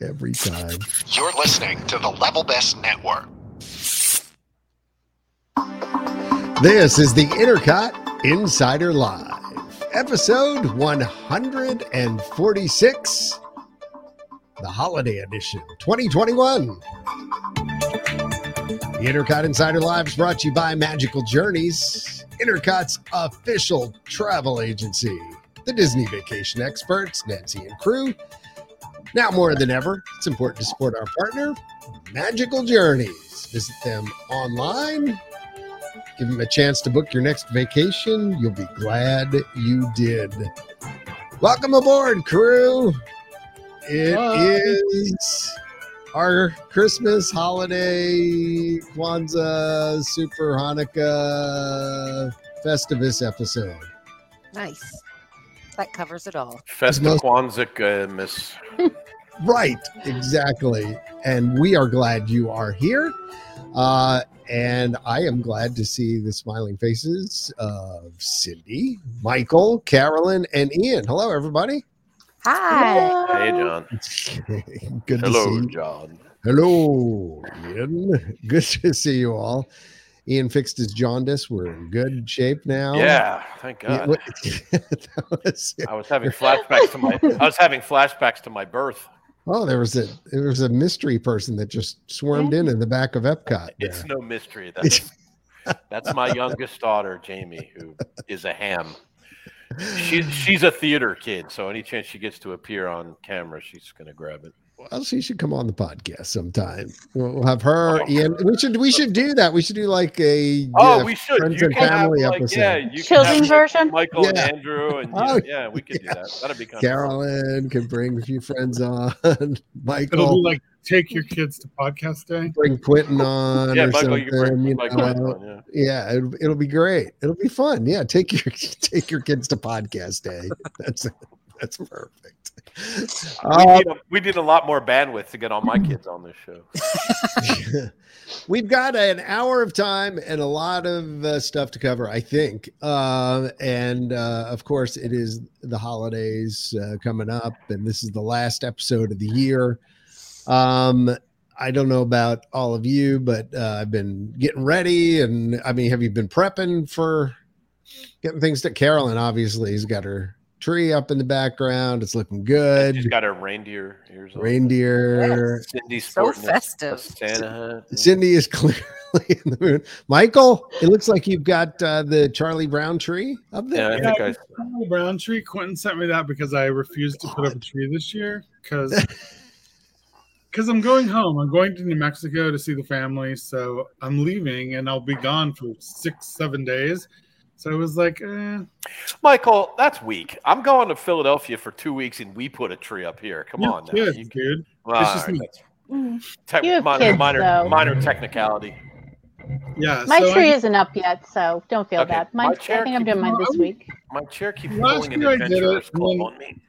every time. You're listening to the Level Best Network. This is the Intercot Insider Live, episode 146, the holiday edition 2021. The Intercot Insider Live is brought to you by Magical Journeys, Intercot's official travel agency. The Disney vacation experts, Nancy and crew. Now more than ever, it's important to support our partner, Magical Journeys. Visit them online. Give them a chance to book your next vacation. You'll be glad you did. Welcome aboard, crew. It is Hi. our Christmas holiday Kwanzaa Super Hanukkah Festivus episode. Nice. That covers it all. Festive most- Kwanzaa, uh, Miss. Right, exactly. And we are glad you are here. Uh, and I am glad to see the smiling faces of Cindy, Michael, Carolyn, and Ian. Hello, everybody. Hi. Hey, John. Good to see Hello, you. John. Hello, Ian. Good to see you all. Ian fixed his jaundice. We're in good shape now. Yeah, thank God. what- that was- I was having flashbacks to my. I was having flashbacks to my birth. Oh, there was a there was a mystery person that just swarmed in in the back of Epcot. It's no mystery. That's that's my youngest daughter, Jamie, who is a ham. She's she's a theater kid, so any chance she gets to appear on camera, she's gonna grab it. Well, she should come on the podcast sometime. We'll, we'll have her. Oh. Ian. We should we should do that. We should do like a Oh, yeah, we should. friends You and can have, family like, episode. yeah, you can Children's have version? Michael and Andrew, and Oh, yeah, yeah, we could do that. That'd be kind of Carolyn can bring a few friends on. It'll be Michael like take your kids to podcast day. bring Quentin on Yeah, or Michael, something. you bring you Michael know. on, yeah. Yeah, it'll, it'll be great. It'll be fun. Yeah, take your take your kids to podcast day. That's that's perfect. We, Uh, need a, we need a lot more bandwidth to get all my kids on this show. We've got an hour of time and a lot of uh, stuff to cover, I think. Uh, and uh, of course, it is the holidays uh, coming up, and this is the last episode of the year. Um, I don't know about all of you, but uh, I've been getting ready. And I mean, have you been prepping for getting things to Carolyn? Obviously, he's got her tree up in the background. It's looking She's good. got her reindeer ears on. Reindeer. Cindy's So sporting a- a festive. Santa Cindy is clearly in the mood. Michael, it looks like you've got uh, the Charlie Brown tree up Yeah, there. I think I. Charlie Brown tree. Quentin sent me that because I refused to put up a tree this year because because I'm going home. I'm going to New Mexico to see the family, so I'm leaving and I'll be gone for six seven days. So I was like, eh, Michael, that's weak. I'm going to Philadelphia for two weeks, and we put a tree up here. Come you on, now. kids, You- dude. well, It's just right, me. that's You have minor, kids, minor, minor technicality. Yeah, My so tree I- isn't up yet, so don't feel Okay, bad. my Mine, I think I'm doing mine this week. My chair keeps Last pulling an I did it, adventurers club on me.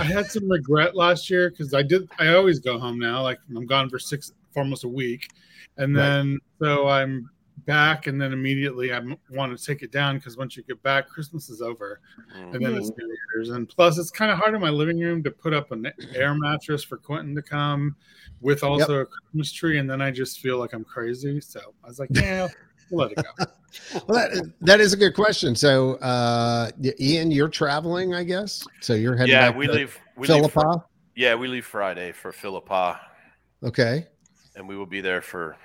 I had some regret last year because I did. I always go home now. Like I'm gone for six, for almost a week, and Right. then so I'm back, and then immediately I want to take it down because once you get back, Christmas is over, Mm. and then it's New Year's, and plus it's kind of hard in my living room to put up an air mattress for Quentin to come with also a Christmas tree, and then I just feel like I'm crazy. So I was like, yeah, we'll let it go. Well, that, that is a good question. So, uh, Ian, you're traveling, I guess. So you're heading Yeah, back we to leave. We leave. Fri- Philippa. yeah, we leave Friday for Philippa, Okay. and we will be there for.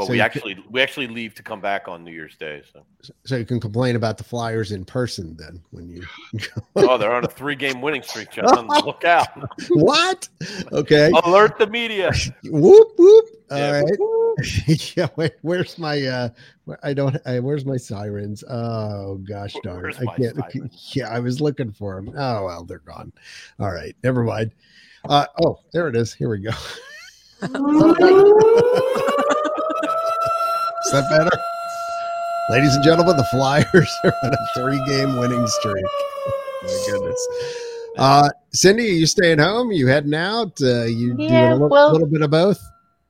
Well, So we you actually we actually leave to come back on New Year's Day. So, So you can complain about the Flyers in person then when you. oh, they're on a three-game winning streak, John. Look out! what? Okay. Alert the media. Whoop whoop. All Yeah, right. yeah. Wait, where's my? uh where- I don't. I, where's my sirens? Oh gosh darn! Where's I can't. sirens? Yeah, I was looking for them. Oh well, they're gone. All right, never mind. Uh oh, there it is. Here we go. Is that better? Ladies and gentlemen, the Flyers are on a three-game winning streak. My goodness. Uh, Cindy, are you staying home? you heading out? Uh, you doing Yeah, a little, well- little bit of both?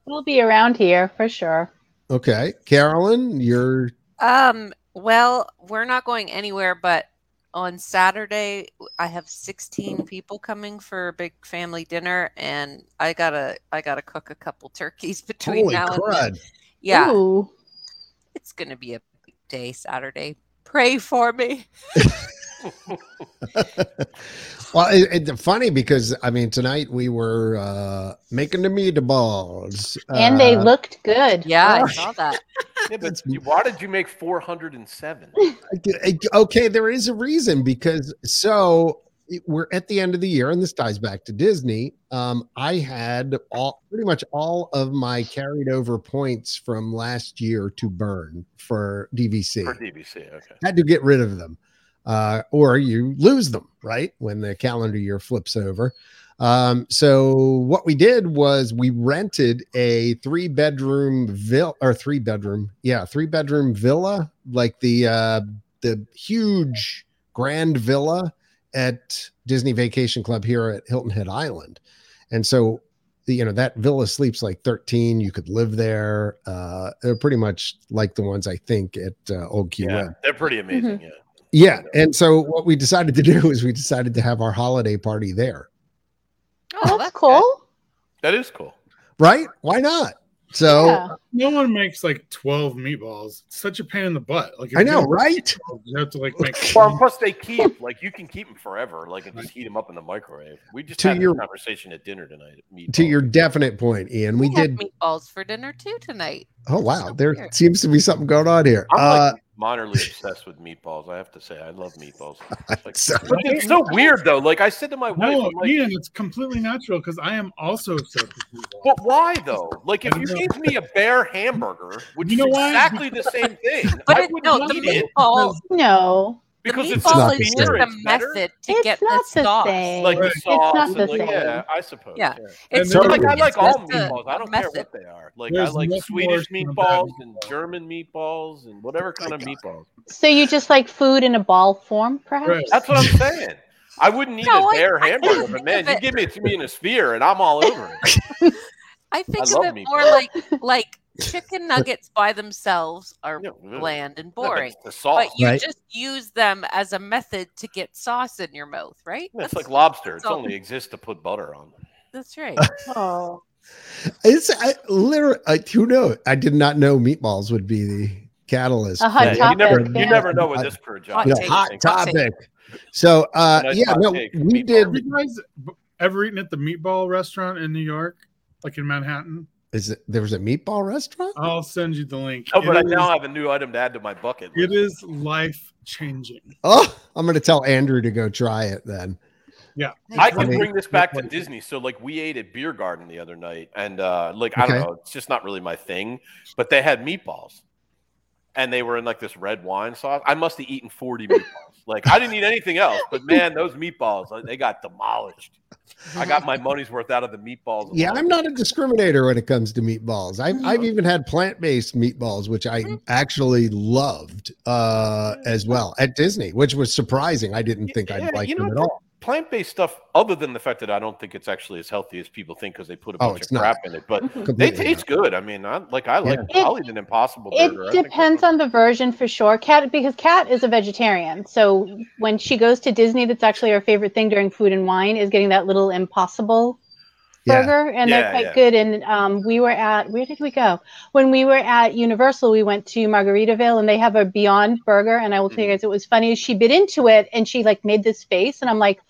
We'll be around here for sure. Okay, Carolyn, you're Um, well, we're not going anywhere but on Saturday, I have 16 people coming for a big family dinner, and I gotta I gotta cook a couple turkeys between Holy now and then. Yeah, Ooh. It's gonna be a big day Saturday. Pray for me. well, it, it's funny because I mean tonight we were uh, making the meatballs, And they Uh, looked good. Yeah, I saw that. Yeah, but why did you make 407? Okay there is a reason because so it- we're at the end of the year and this ties back to disney. Um i had all pretty much all of my carried over points from last year to burn for dvc For DVC, okay. had to get rid of them uh or you lose them right when the calendar year flips over. Um so what we did was we rented a three bedroom villa or three bedroom yeah three bedroom villa like the uh the huge grand villa at disney vacation club here at hilton head island and so the, you know that villa sleeps like 13 you could live there uh they're pretty much like the ones i think at uh, old qm Yeah, they're pretty amazing. Yeah. yeah. And so what we decided to do is we decided to have our holiday party there. Oh, that's cool. That is cool. Right? Why not? So Yeah. No one makes like 12 meatballs. It's such a pain in the butt. Like I know, right? You have to like make. Well, plus they keep like you can keep them forever, like and just heat them up in the microwave. We just To had your- this conversation at dinner tonight. At To your definite point, Ian, we had did. meatballs for dinner too tonight. Oh wow, So there weird. seems to be something going on here. I'm Uh, like minorly obsessed with meatballs. I have to say, I love meatballs. It's like- so- but it's so weird though. Like I said to my wife, No, like, Ian, it's completely natural because I am also obsessed with meatballs. but why though? Like if you don't know. gave me a bear hamburger, which You know is why? exactly the same thing, But I it, wouldn't no, the eat it No, the because it's not meatball the is just a method to it's get not the the sauce. same. like the Right. It's sauce. not the like, same. Yeah, I suppose. Yeah. yeah. It's And like I like all meatballs. I a don't care what they are. Like There's I like Swedish worse than a bad meatballs and. German meatballs and whatever kind of uh, meatballs. So you just like food in a ball form, perhaps? Right. That's what I'm saying. I wouldn't eat No, a I- bear I hamburger, think but man, you give it to me in a sphere and I'm all over it. I think I of love it more like like chicken nuggets by themselves are Yeah, yeah. bland and boring. it's the sauce. But you Right. just use them as a method to get sauce in your mouth, right? Yeah, it's That's- like lobster. It only exists to put butter on. That's right. Oh, it's I, literally, I, who knows? I did not know meatballs would be the catalyst. A hot for- Yeah, you never, topic, you never know with this per job. Hot you know, hot Hot topic. So, uh, Nice yeah, no, we Meatball. did. Have you guys ever eaten at the meatball restaurant in New York, like in Manhattan? Is it there was a meatball restaurant? I'll send you the link. Oh, but I It is- now have a new item to add to my bucket. It list. is life changing. Oh, I'm going to tell Andrew to go try it then. Yeah, I can bring this back to Disney. So, like, we ate at Beer Garden the other night, and uh, like, I Okay. don't know, it's just not really my thing. But they had meatballs, and they were in like this red wine sauce. I must have eaten forty meatballs. like, I didn't eat anything else, but man, those meatballs, uh, they got demolished. I got my money's worth out of the meatballs. Yeah. I'm not a discriminator when it comes to meatballs. I've, I've even had plant based meatballs, which I actually loved uh, as well at Disney, which was surprising. I didn't think Yeah, I'd like you know them at what? All. Plant-based stuff, other than the fact that I don't think it's actually as healthy as people think because they put a Oh, bunch it's of not. crap in it, but they Completely taste good. I mean, I like I like Yeah. I'll eat an Impossible it burger. I think depends on the version for sure. Cat because Cat is a vegetarian, so when she goes to Disney, that's actually her favorite thing during food and wine is getting that little Impossible Yeah. burger, and Yeah, they're quite yeah. good. And um, we were at where did we go? When we were at Universal, we went to Margaritaville, and they have a Beyond Burger. And I will Mm-hmm. tell you guys, it was funny. She bit into it, and she like made this face, and I'm like,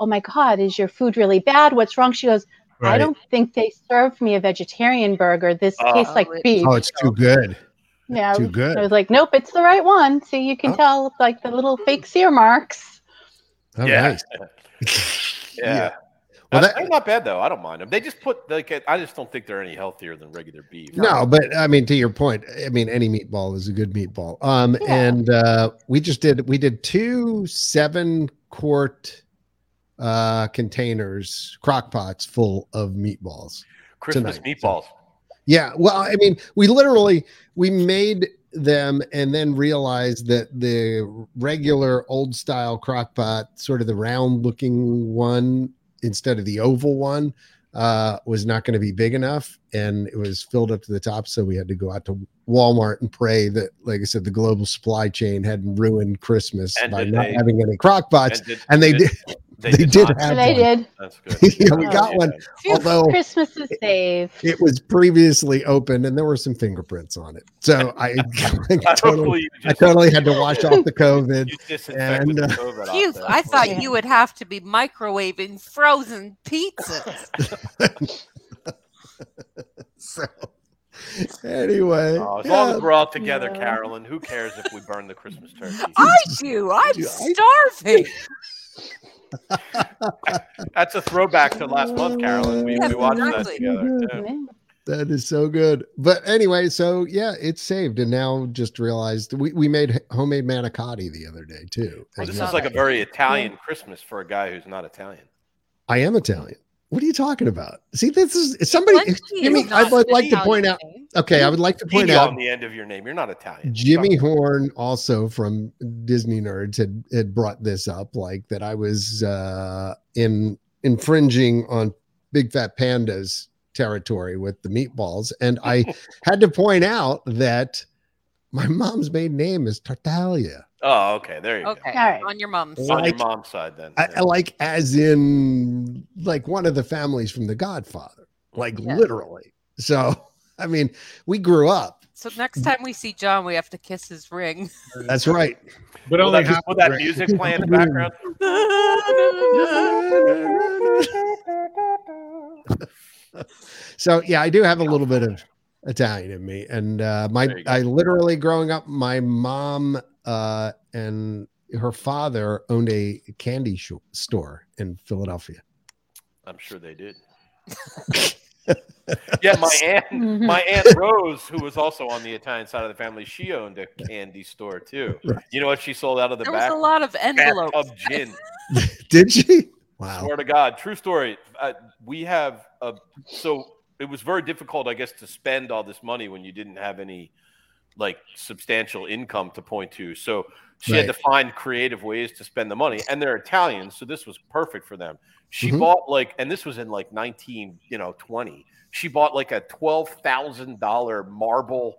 "Oh my God, is your food really bad? What's wrong?" She goes. I don't think they served me a vegetarian burger. This Oh. tastes like Oh, beef. Oh, it's too good. Yeah, Too good. I was like, nope, it's the right one. See, you can Oh. tell like the little fake sear marks. Oh, Yeah. nice. yeah. Yeah. Well, Uh, that- they're not bad though. I don't mind them. They just put like I just don't think they're any healthier than regular beef. No, but I mean, to your point, I mean, any meatball is a good meatball. Um, Yeah. and uh, we just did we did two seven quart uh containers, crock pots full of meatballs. Christmas tonight, meatballs. Yeah, well, I mean, we literally we made them and then realized that the regular old style crock pot, sort of the round looking one instead of the oval one, uh, was not going to be big enough, and it was filled up to the top. So we had to go out to Walmart and pray that, like I said, the global supply chain hadn't ruined Christmas And by not they- having any crock pots. And, did, And they did. They, They did not. have they one. did. That's good. Yeah, we Oh, got one. Phew, Although- Christmas is saved. It was previously open, and there were some fingerprints on it. So I, I totally, I totally had to wash off the COVID. you disinfected and, uh, COVID off Phew. I thought Yeah. you would have to be microwaving frozen pizzas. So anyway, Oh, as yeah, long as we're all together, Yeah. Carolyn, who cares if we burn the Christmas turkey? I do. I'm starving. That's a throwback to last month, Carolyn. We, we watched that together. Mm-hmm. yeah. Yeah. that is so good. But anyway, so yeah, it's saved, and now just realized we, we made homemade manicotti the other day too. Well, this well. is like a very Italian Christmas for a guy who's not Italian. I am Italian. What are you talking about? See, this is somebody. Jimmy, is I'd an like to point out. name. Okay, I would like to point Pino out on the end of your name. You're not Italian. Jimmy Horn also from Disney Nerds had had brought this up, like that I was uh in infringing on Big Fat Panda's territory with the meatballs, and I had to point out that my mom's maiden name is Tartaglia. Oh, okay. There you go. Okay, All right. on your mom's go. side. On your mom's side, then. I, yeah. I like as in like one of the families from The Godfather, like Yeah. literally. So I mean, we grew up. So next time we see John, we have to kiss his ring. That's right. But Will only that, half will that music play in the background? so yeah, I do have a little bit of Italian in me, and uh, my There you go. I literally growing up, my mom uh, and her father owned a candy sh- store in Philadelphia. I'm sure they did. yeah, my aunt, my aunt Rose, who was also on the Italian side of the family, she owned a candy store too. Right. You know what she sold out of the There was back? a lot of envelopes. of gin. Did she? Wow. Swear to God, true story. Uh, we have a so it was very difficult, I guess, to spend all this money when you didn't have any like substantial income to point to. So she had to find creative ways to spend the money, and they're Italian, so this was perfect for them. She Mhm. bought like, and this was in like nineteen, you know, twenty. She bought like a twelve thousand dollar marble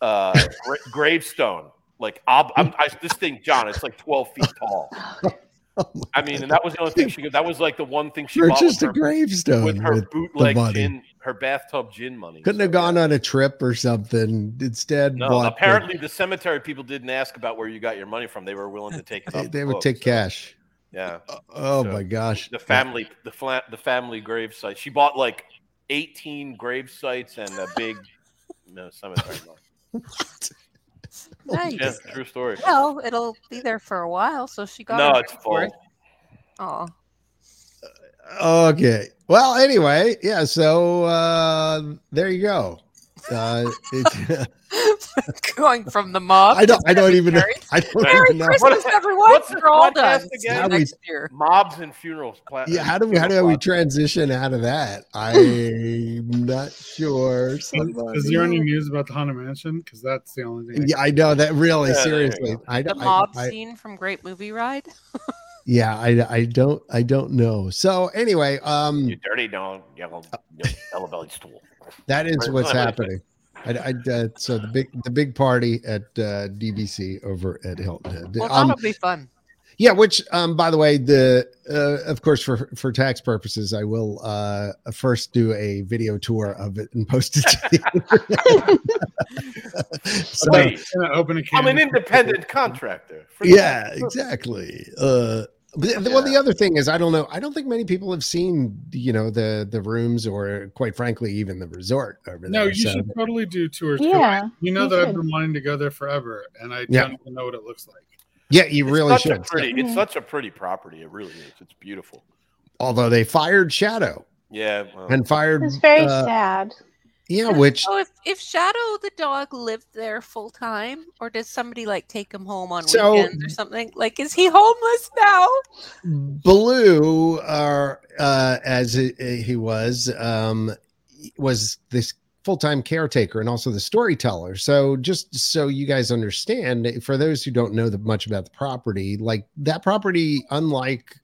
uh, gra- gravestone. Like, ob- I'm, I, this thing, John, it's like twelve feet tall. Oh I mean, and that was the only thing she. That was like the one thing she You're bought just with a her, gravestone. with her with- bootleg gin, her bathtub gin money. couldn't So, have gone yeah. on a trip or something. Instead, No, bought the- apparently the cemetery people didn't ask about where you got your money from. They were willing to take it. they, they would books, take so, cash. Yeah, uh, Oh So, my gosh. the family, the fla- the family grave site. She bought like eighteen grave sites and a big no cemetery. Nice. yeah, true story. Well, it'll be there for a while, so she got. No, her it's money's full. worth. Oh, Okay. Well, anyway, yeah. So uh there you go. Uh, it, going from the mob. I don't. I don't even. know. I don't Merry even know. Christmas, What- everyone. what's this We're all podcast done. again? See you we- next year. Mobs and funerals. Pla- Yeah. How do we? How do we transition out of that? I'm not sure. Is, Somebody- is there any news about the Haunted Mansion? Because that's the only thing. Yeah, I know that. Really, Yeah, there you seriously, go. I The don't. I- mob I- scene from Great Movie Ride. yeah, I, I don't. I don't know. So anyway, um, You dirty dog, yellow, yellow bellied stool. that is what's happening. I, I, uh, so the big the big party at uh, DVC over at Hilton. Head. Well, Um, that'll be fun. Yeah, which um by the way, the uh, of course for for tax purposes, I will uh first do a video tour of it and post it to the internet. so, Wait, open a I'm an independent contractor. For yeah, that. exactly. Uh but the- well, the other thing is, I don't know. I don't think many people have seen, you know, the the rooms or, quite frankly, even the resort over there. No, you so- should totally do tours. Yeah. You know you that I've been wanting to go there forever, and I Yeah. don't even know what it looks like. yeah, you It's really such should. A pretty, it's Mhm. such a pretty property. It really is. It's beautiful. Although they fired Shadow Yeah. well, and fired, It's very uh, sad. Yeah, which So if if Shadow the dog lived there full time, or does somebody like take him home on So- weekends or something? Like, is he homeless now? Baloo, uh, uh, as he, he was, um, was this full-time caretaker and also the storyteller. So just so you guys understand, for those who don't know that much about the property, like that property, unlike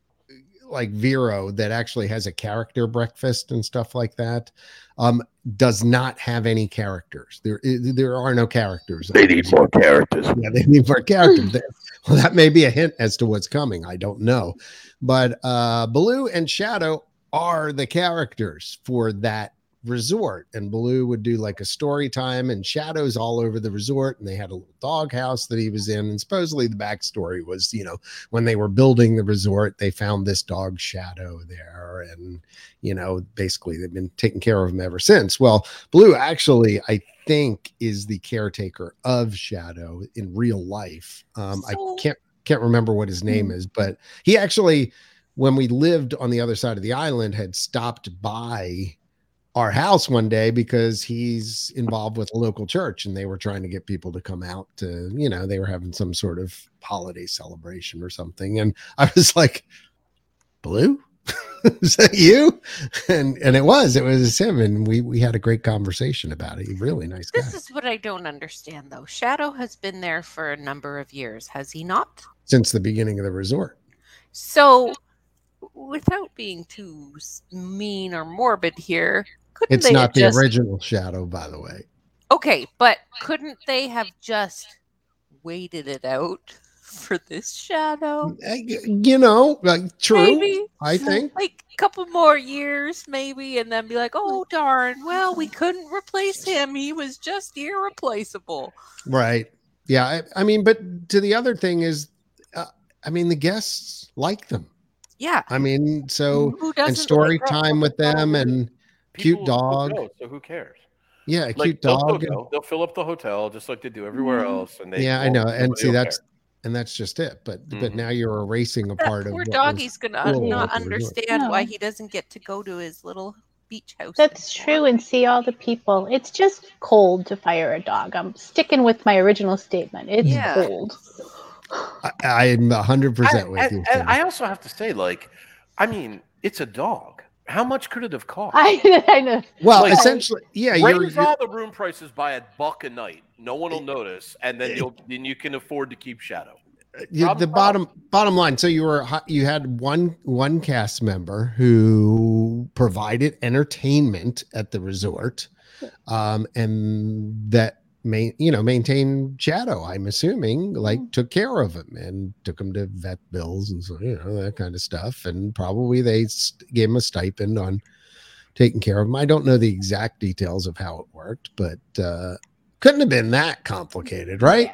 like Vero that actually has a character breakfast and stuff like that, um, does not have any characters. There, there are no characters. They need more characters. Yeah, they need more characters. Well, that may be a hint as to what's coming. I don't know, but uh, Baloo and Shadow are the characters for that resort and blue would do like a story time and shadows all over the resort and they had a little dog house that he was in and supposedly the backstory was you know when they were building the resort they found this dog shadow there and you know basically they've been taking care of him ever since. Well Blue actually I think is the caretaker of shadow in real life. Um So- I can't can't remember what his name is but he actually when we lived on the other side of the island had stopped by our house one day because he's involved with a local church and they were trying to get people to come out to you know they were having some sort of holiday celebration or something. And i was like blue? Is that you? And and it was it was him. And we we had a great conversation about it. Really nice guy. This is what I don't understand, though. Shadow has been there for a number of years, has he not? since the beginning of the resort. So, without being too mean or morbid here, couldn't it's not the just, original shadow by the way Okay, but couldn't they have just waited it out for this shadow? Uh, you know like true Maybe i think like a couple more years, maybe, and then be like, "Oh darn! Well, we couldn't replace him. He was just irreplaceable." Right. Yeah. I, I mean, but to the other thing is, uh, I mean, the guests like them. Yeah. I mean, so and story time with them and cute dog. go, so who cares? yeah, a Like cute they'll, still dog. go. they'll fill up the hotel just like they do everywhere Mhm. else. And they yeah, I know. And see, that's care. and that's just it. But but Mhm. now you're erasing a That part of poor what doggy's gonna cool not about the understand why he doesn't get to go to his little beach house. That's anymore. true, and see all the people. It's just cold to fire a dog. I'm sticking with my original statement. It's Yeah. cold. I, I'm hundred percent with and, you. and I also have to say, like, I mean, it's a dog. How much could it have cost? I, I know. well, like- essentially, yeah, you're, Raise you're- all the room prices by a buck a night. No one will eh, notice, and then eh. you'll then you can afford to keep Shadow. Uh, you- Problem the bottom bottom line so you were you had one one cast member who provided entertainment at the resort um and that main you know maintain shadow i'm assuming like took care of him and took him to vet bills and so you know that kind of stuff. And probably they gave him a stipend on taking care of him i don't know the exact details of how it worked but uh couldn't have been that complicated right?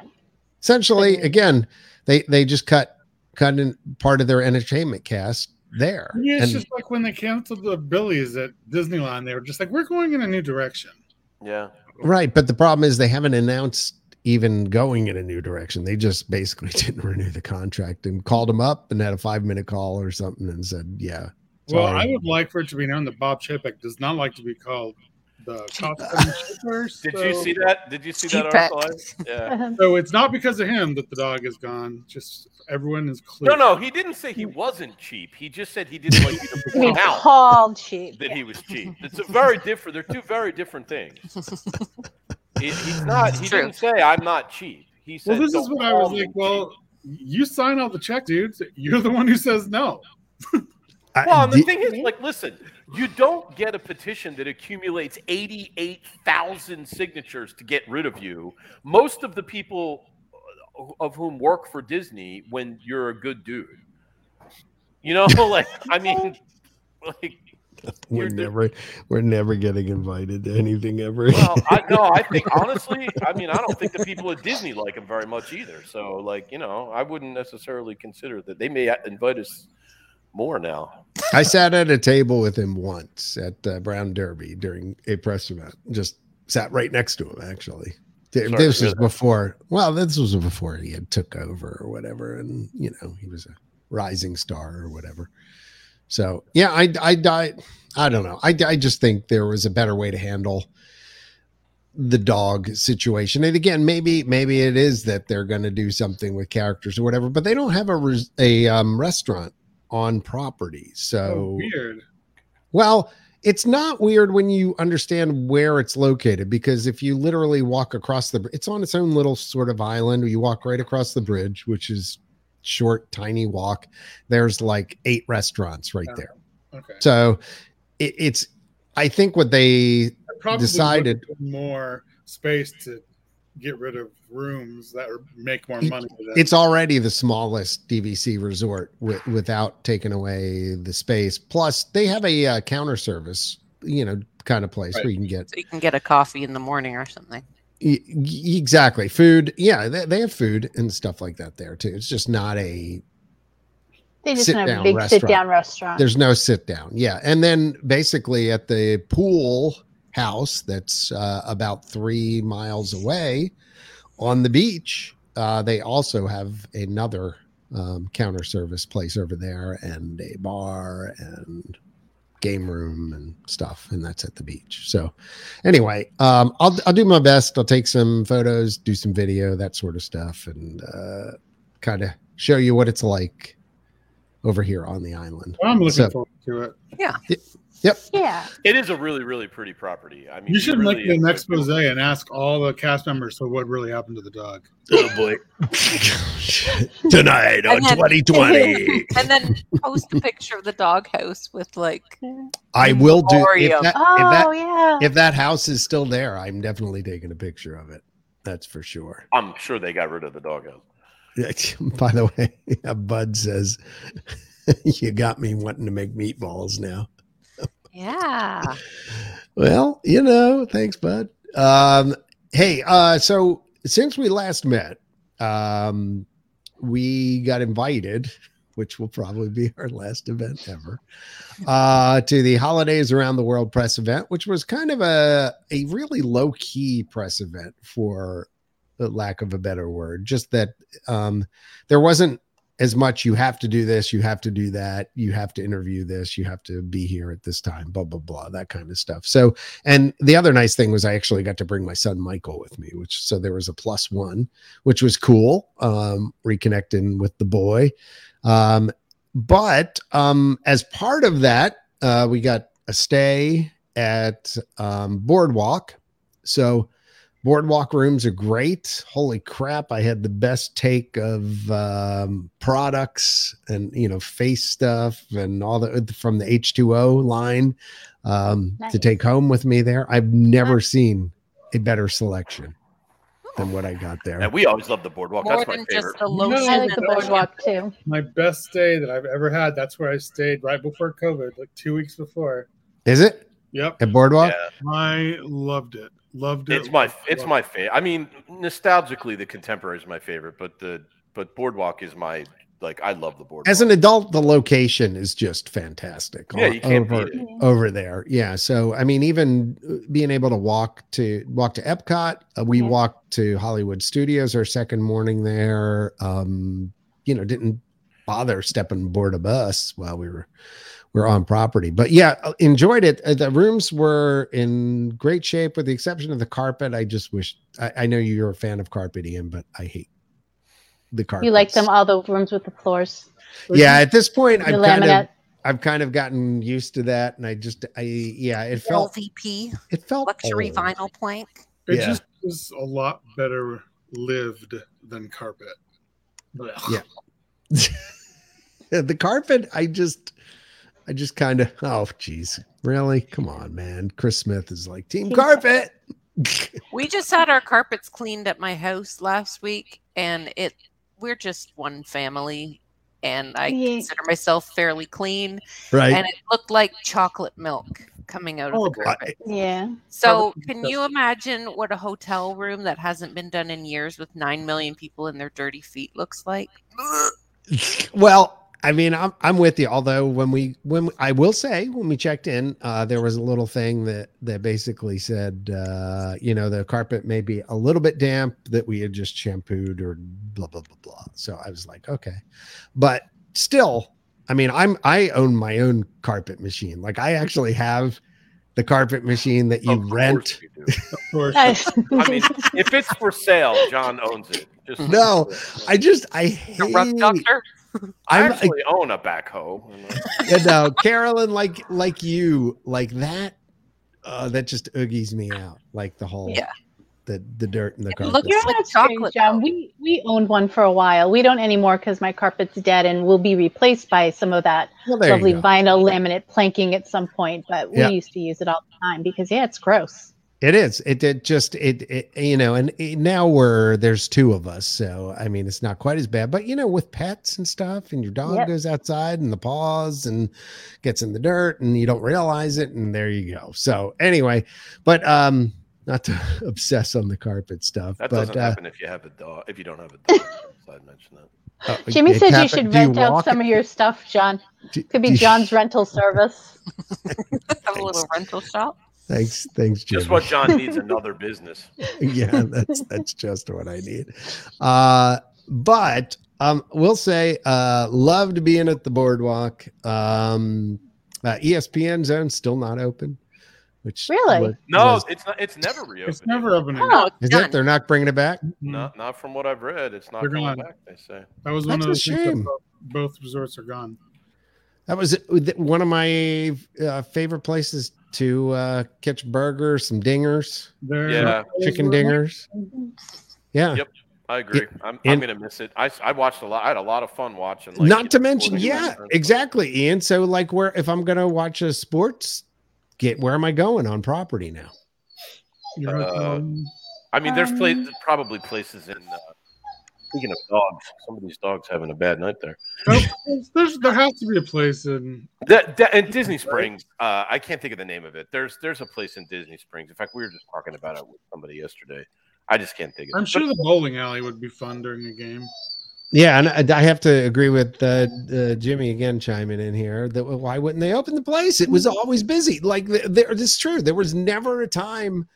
Essentially Mhm. again they they just cut cut in part of their entertainment cast there. Yeah, it's and just like when they canceled the Billies at Disneyland, they were just like, we're going in a new direction. Yeah, right but the problem is they haven't announced even going in a new direction they just basically didn't renew the contract and called them up and had a five minute call or something and said yeah Well, sorry. I would like for it to be known that Bob Chapek does not like to be called the costume shipper. did so, you see that? Did you see that Cheap article? Yeah. So it's not because of him that the dog is gone. Just everyone is clear. No, no, he didn't say he hmm. wasn't cheap. He just said he didn't like you to I mean, point out called cheap. that Yeah. he was cheap. It's a very different. They're two very different things. He- he's not. He True. didn't say I'm not cheap. He said. Well, this is what I was me like. Well, you sign all the check, dudes. You're the one who says no. I- Well, and the the- thing is, like, listen, you don't get a petition that accumulates 88,000 signatures to get rid of you. Most of the people uh, of whom work for Disney when you're a good dude. You know, like, I mean, like, we're you're the- never we're never getting invited to anything ever well, I no, I think honestly, I mean, I don't think the people at Disney like him very much either. So, like, you know, I wouldn't necessarily consider that they may invite us more now. I sat at a table with him once at uh, Brown Derby during a press event. Just sat right next to him, actually. Sorry this was before. Well, this was before he had took over or whatever, and you know he was a rising star or whatever. So yeah, I I died. I don't know. I I just think there was a better way to handle the dog situation. And again, maybe maybe it is that they're going to do something with characters or whatever, but they don't have a res- a um, restaurant on property. So Oh, weird. well, it's not weird when you understand where it's located because if you literally walk across the it's on its own little sort of island you walk right across the bridge, which is short, tiny walk. There's like eight restaurants right Yeah. there. Okay. So it, it's, I think what they decided- more space to get rid of rooms that are, make more It- money. than- it's already the smallest DVC resort wi- without taking away the space. Plus, they have a uh, counter service, you know, kind of place where you can get So you can get a coffee in the morning or something. E- exactly food. Yeah, they, they have food and stuff like that there too. It's just not a They just sit have down a big restaurant. sit down restaurant. there's no sit down. Yeah, and then basically at the pool house that's uh, about three miles away on the beach, uh, they also have another um, counter service place over there and a bar and game room and stuff and that's at the beach so anyway um i'll i'll do my best i'll take some photos do some video that sort of stuff and uh kind of show you what it's like over here on the island I'm looking So- forward to it. yeah. It is a really, really pretty property. I mean, You should really make an is- expose and ask all the cast members so what really happened to the dog. oh boy tonight on then- 2020 And then post a picture of the doghouse with like i will do if Memoriam. that, if Oh that yeah. if that house is still there i'm definitely taking a picture of it that's for sure I'm sure they got rid of the doghouse. Yeah, By the way, yeah, Bud says you got me wanting to make meatballs now. Yeah. Well, you know, thanks, Bud. Um, hey, uh, so since we last met, um, we got invited, which will probably be our last event ever, uh, to the Holidays Around the World press event, which was kind of a a really low key press event for lack of a better word. Just that um, there wasn't as much you have to do this, you have to do that, you have to interview this, you have to be here at this time, blah blah blah, that kind of stuff. So, and the other nice thing was I actually got to bring my son Michael with me, which so there was a plus one, which was cool. Um, reconnecting with the boy. Um, but um, as part of that, uh, we got a stay at um, Boardwalk. So boardwalk rooms are great. Holy crap! I had the best take of um, products and you know face stuff and all the from the H two O line um, to take home with me there. I've never seen a better selection than what I got there. And we always love the boardwalk. More That's my favorite. just a You know- lotion. I like the boardwalk too. My best day that I've ever had. That's where I stayed right before COVID, like two weeks before. Is it Yep. at boardwalk? Yeah, I loved it. Loved it. it's my it's loved my favorite. I mean, nostalgically, the contemporary is my favorite, but the but boardwalk is my like. I love the boardwalk. As an adult, the location is just fantastic. Yeah, you can't over, beat it. over there. Yeah. So I mean, even uh, being able to walk to walk to Epcot, uh, we Yeah. walked to Hollywood Studios our second morning there. Um, you know, didn't bother stepping aboard a bus while we were were on property. But yeah, uh, enjoyed it. Uh, The rooms were in great shape, with the exception of the carpet. I just wish I, I know you're a fan of carpet, Ian, but I hate the carpet. You like them all the rooms with the floors, Yeah, at this point, the I've kind of laminate. I've kind of gotten used to that, and I just I yeah, it felt LVP, it felt luxury old. vinyl plank. It Yeah. just was a lot better lived than carpet. Blech. Yeah. the carpet. I just I just kind of oh geez, really? Come on, man. Chris Smith is like team Team carpet. We just had our carpets cleaned at my house last week, and it we're just one family, and I Yeah. consider myself fairly clean, right. and it looked like chocolate milk coming out of the oh, Horrible. carpet. Yeah. So, can you imagine what a hotel room that hasn't been done in years with nine million people in their dirty feet looks like? well, I mean, I'm I'm with you. Although when we when we- I will say when we checked in, uh, there was a little thing that that basically said, uh, you know, the carpet may be a little bit damp that we had just shampooed or blah blah blah blah. So I was like, okay, but still, I mean, I'm I own my own carpet machine. Like I actually have the carpet machine that you Of course rent. we do. Of course. I mean, if it's for sale, John owns it. Just No, I just I The hate. rough doctor. I I'm actually own a backhoe. you know, Carolyn, like like you, like that. Uh, that just oogies me out. Like the whole Yeah. the the dirt and the It carpet. looks You know like what's chocolate, John? We we owned one for a while. We don't anymore because my carpet's dead and will be replaced by some of that Well, lovely vinyl laminate planking at some point. But we Yeah. used to use it all the time because yeah, it's gross. It is. It, it just it, it you know, and it, now we're there's two of us, so I mean it's not quite as bad. But you know, with pets and stuff, and your dog Yep. goes outside and the paws and gets in the dirt, and you don't realize it, and there you go. So anyway, but um, not to obsess on the carpet stuff, That but doesn't uh, happen if you have a dog. If you don't have a dog, I'd mention that. uh, Jimmy it said you should do rent out walk- some of your stuff, John. do- Could be do you- John's rental service. Have a little rental shop. Thanks, thanks, Jimmy. Just what John needs another business. yeah, that's that's just what I need. Uh, but um, we'll say uh, loved being at the boardwalk. Um, uh, ESPN zone still not open. Which Really? was- No, was- it's not. It's never reopened. It's never opening. Oh, is done. it? They're not bringing it back. Not, not from what I've read. It's not They're coming gone. back. They say. That was one That's of the shame. both, both resorts are gone. That was one of my uh, favorite places to uh, catch burgers, some dingers, There, Yeah. chicken dingers. Yeah. Yep. I agree. I'm, I'm gonna miss it. I, I watched a lot. I had a lot of fun watching. Like, not to know, mention, yeah, exactly, Ian. So, like, where if I'm gonna watch a sports get, where am I going on property now? Uh. I mean, there's pla- Um, there's probably places in. Uh, speaking of dogs, some of these dogs having a bad night there. There's- there's, there has to be a place in. That, that and Disney Springs. Uh, I can't think of the name of it. There's there's a place in Disney Springs. In fact, we were just talking about it with somebody yesterday. I just can't think of it. I'm sure the bowling alley would be fun during a game. Yeah, and I I have to agree with uh, uh, Jimmy again chiming in here. That why wouldn't they open the place? It was always busy. Like th- there, this is true. There was never a time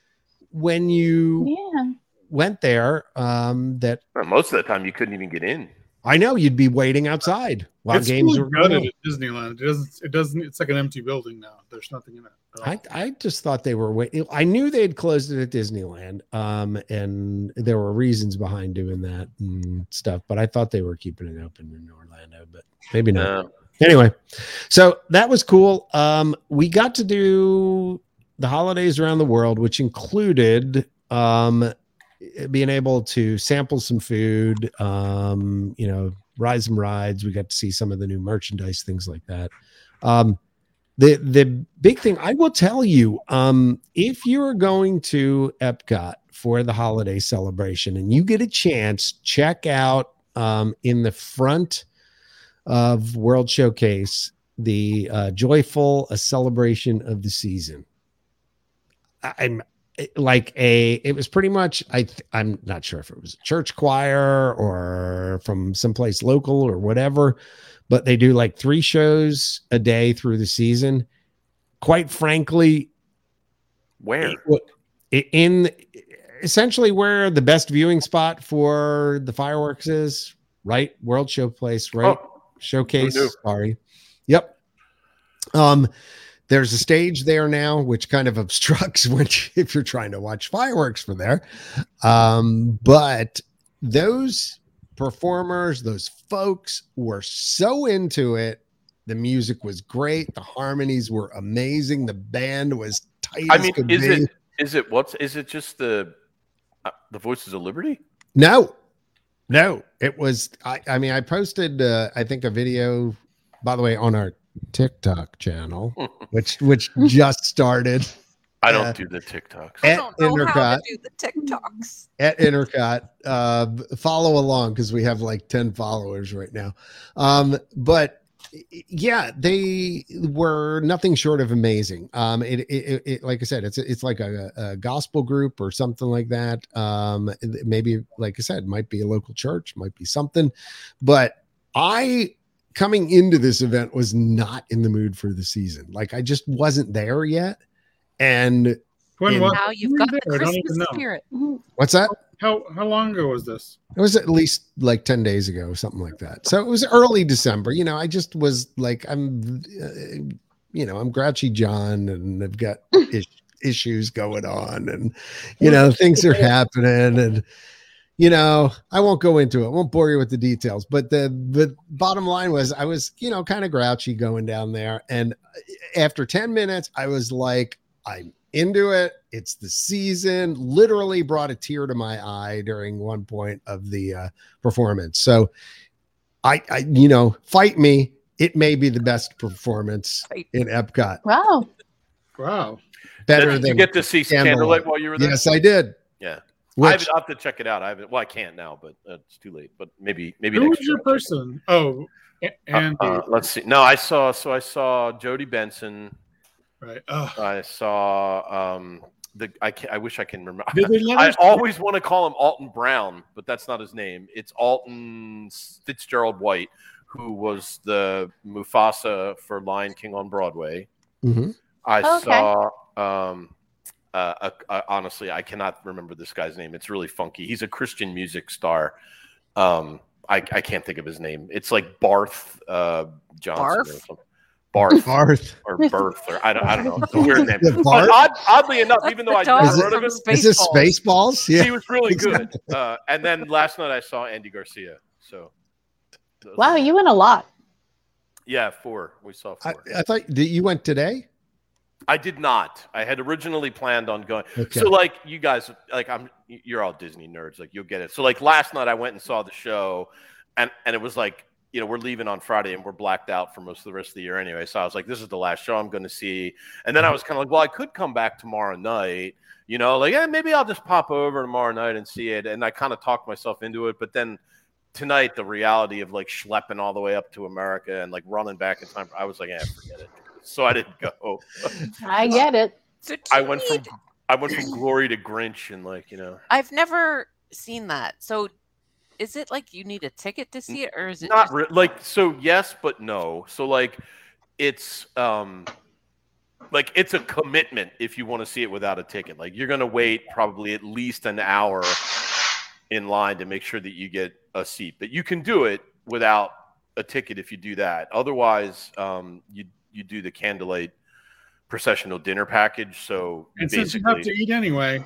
when you Yeah. Went there um, that But most of the time, you couldn't even get in. I know you'd be waiting outside while it's games fully were going. gutted at Disneyland. It doesn't. It doesn't. It's like an empty building now. There's nothing in it. I, I just thought they were waiting. I knew they'd closed it at Disneyland, um, and there were reasons behind doing that and stuff. But I thought they were keeping it open in Orlando, but maybe not. No. anyway so that was cool um we got to do the holidays around the world which included um being able to sample some food um you know ride and rides we got to see some of the new merchandise things like that um the the big thing i will tell you um if you're going to epcot for the holiday celebration and you get a chance check out um in the front of World Showcase, the uh, joyful a celebration of the season. I- like a. It was pretty much. I th- I'm not sure if it was a church choir or from someplace local or whatever, but they do like three shows a day through the season. Quite frankly, Where? i- in essentially where the best viewing spot for the fireworks is, right? World Showplace, right? Oh, showcase. Sorry. Yep. Um, there's a stage there now, which kind of obstructs when if you're trying to watch fireworks from there. Um, but those performers, those folks were so into it. The music was great. The harmonies were amazing. The band was tight. I mean, is be. it is it what's is it just the uh, the Voices of Liberty? No, no, it was. I, I mean, I posted, uh, I think, a video, by the way, on our TikTok channel, which which just started I don't Uh, do the TikToks. I At don't know how Intercot. to do the TikToks. at Intercot. Uh, follow along because we have like ten followers right now. Um, but yeah, they were nothing short of amazing. Um, it, it, it, it like I said, it's it's like a, a gospel group or something like that. Um, maybe like I said, might be a local church, might be something. But I coming into this event was not in the mood for the season. Like I just wasn't there yet. And When In- was Now you've got were the there, I don't even Christmas spirit. what's that? How how long ago was this? It was at least like 10 days ago, something like that. So it was early December. You know, I just was like, I'm, uh, you know, I'm grouchy John and I've got is- issues going on and, you know, things are happening. And, you know, I won't go into it, I won't bore you with the details. But the, the bottom line was I was, you know, kind of grouchy going down there. And after 10 minutes, I was like, I'm into it. It's the season. Literally brought a tear to my eye during one point of the uh, performance. So, I, I, you know, fight me. It may be the best performance in Epcot. Wow. Wow. Better Did than you get to see Candlelight. Candlelight while you were there? yes, I did. Yeah. I Which have, I'll have to check it out. I haven't. Well, I can't now, but uh, it's too late. But maybe, maybe Who next was your year. person? Oh, A- Uh, Andy. uh, let's see. No, I saw. So I saw Jodi Benson. right. Oh, I saw um the. I can, I wish I can remember. Did I always want to call him Alton Brown, but that's not his name. It's Alton Fitzgerald White, who was the Mufasa for Lion King on Broadway. Mhm. I Okay. saw. Um, uh, uh, uh, honestly, I cannot remember this guy's name. It's really funky. He's a Christian music star. Um, I, I can't think of his name. It's like Barth uh, Johnson or something. Barth Barth. or Birth or I don't, I don't know. It's a weird name. But odd, oddly enough, even though I dog never heard of from him, Is this Spaceballs. Spaceballs? Yeah. he was really good. exactly. Uh, and then last night I saw Andy Garcia. So Wow, you win a lot. yeah, four. We saw I, four. I thought that you went today. I did not. I had originally planned on going. Okay. So like you guys, like I'm, you're all Disney nerds. Like you'll get it. So like last night I went and saw the show, and and it was like you know we're leaving on Friday and we're blacked out for most of the rest of the year anyway. So I was like, this is the last show I'm going to see. And then I mm-hmm. was kind of like, well, I could come back tomorrow night. You know, like yeah, maybe I'll just pop over tomorrow night and see it. And I kind of talked myself into it, but then. Tonight, the reality of like schlepping all the way up to America and like running back in time, I was like, yeah, forget it. So I didn't go. I get it. So I you went from I went from glory to Grinch and like you know I've never seen that. So is it like you need a ticket to see it, or is it not just- re- like so yes but no so like it's um like it's a commitment if you want to see it without a ticket like you're gonna wait probably at least an hour in line to make sure that you get a seat but you can do it without a ticket if you do that otherwise um you you do the candlelight processional dinner package so you and since you have to eat anyway,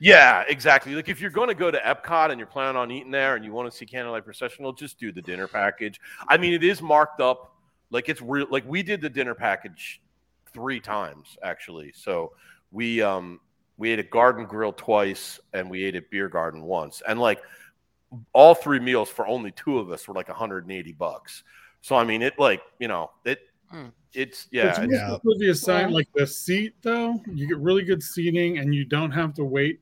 Yeah, exactly. Like if you're going to go to Epcot and you're planning on eating there and you want to see Candlelight Processional, just do the dinner package. I mean, it is marked up like it's real. Like we did the dinner package three times actually. So we um we ate at Garden Grill twice and we ate at Beer Garden once, and like all three meals for only two of us were like 180 bucks. So I mean, it like you know it. Hmm. It's yeah. It's- yeah. have to give you a sign like the seat though. You get really good seating, and you don't have to wait.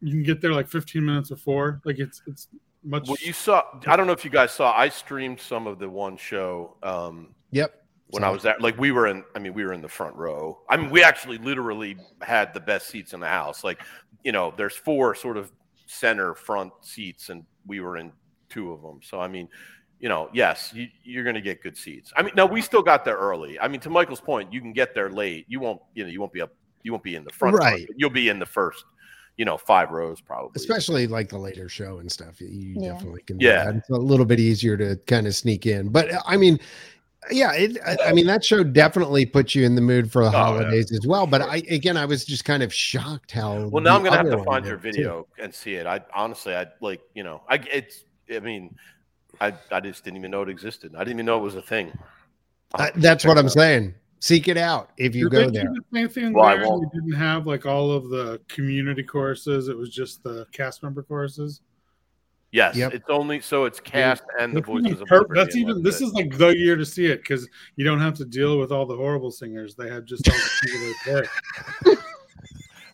You can get there like 15 minutes before. Like it's it's much. Well, you saw. I don't know if you guys saw. I streamed some of the one show. Um, Yep. when So- I was at like we were in I mean we were in the front row. I mean we actually literally had the best seats in the house. Like, you know, there's four sort of center front seats and we were in two of them. So I mean, you know, yes, you, you're going to get good seats. I mean, no, we still got there early. I mean, to Michael's point, you can get there late. You won't, you know, you won't be up, you won't be in the front. Right. but You'll be in the first, you know, five rows probably. especially like the later show and stuff. You Yeah. definitely can. do Yeah. that. it's a little bit easier to kind of sneak in. But I mean, yeah, it, I, I mean that show definitely puts you in the mood for the Oh, yeah. holidays as well. But I again, I was just kind of shocked how. Well, now I'm gonna have to find did, your too. video and see it. I honestly, I like, you know, I it's, I mean, I I just didn't even know it existed. I didn't even know it was a thing. I'll have to that's what I'm saying. Seek it out if you Did go they do there. the same thing Well, I won't. You didn't have like all of the community courses. It was just the cast member courses. Yes, Yep. it's only so it's cast and the That's even voices of per- Liberty. That's even. This it. is like the year to see it because you don't have to deal with all the horrible singers. They have just all the people that are there.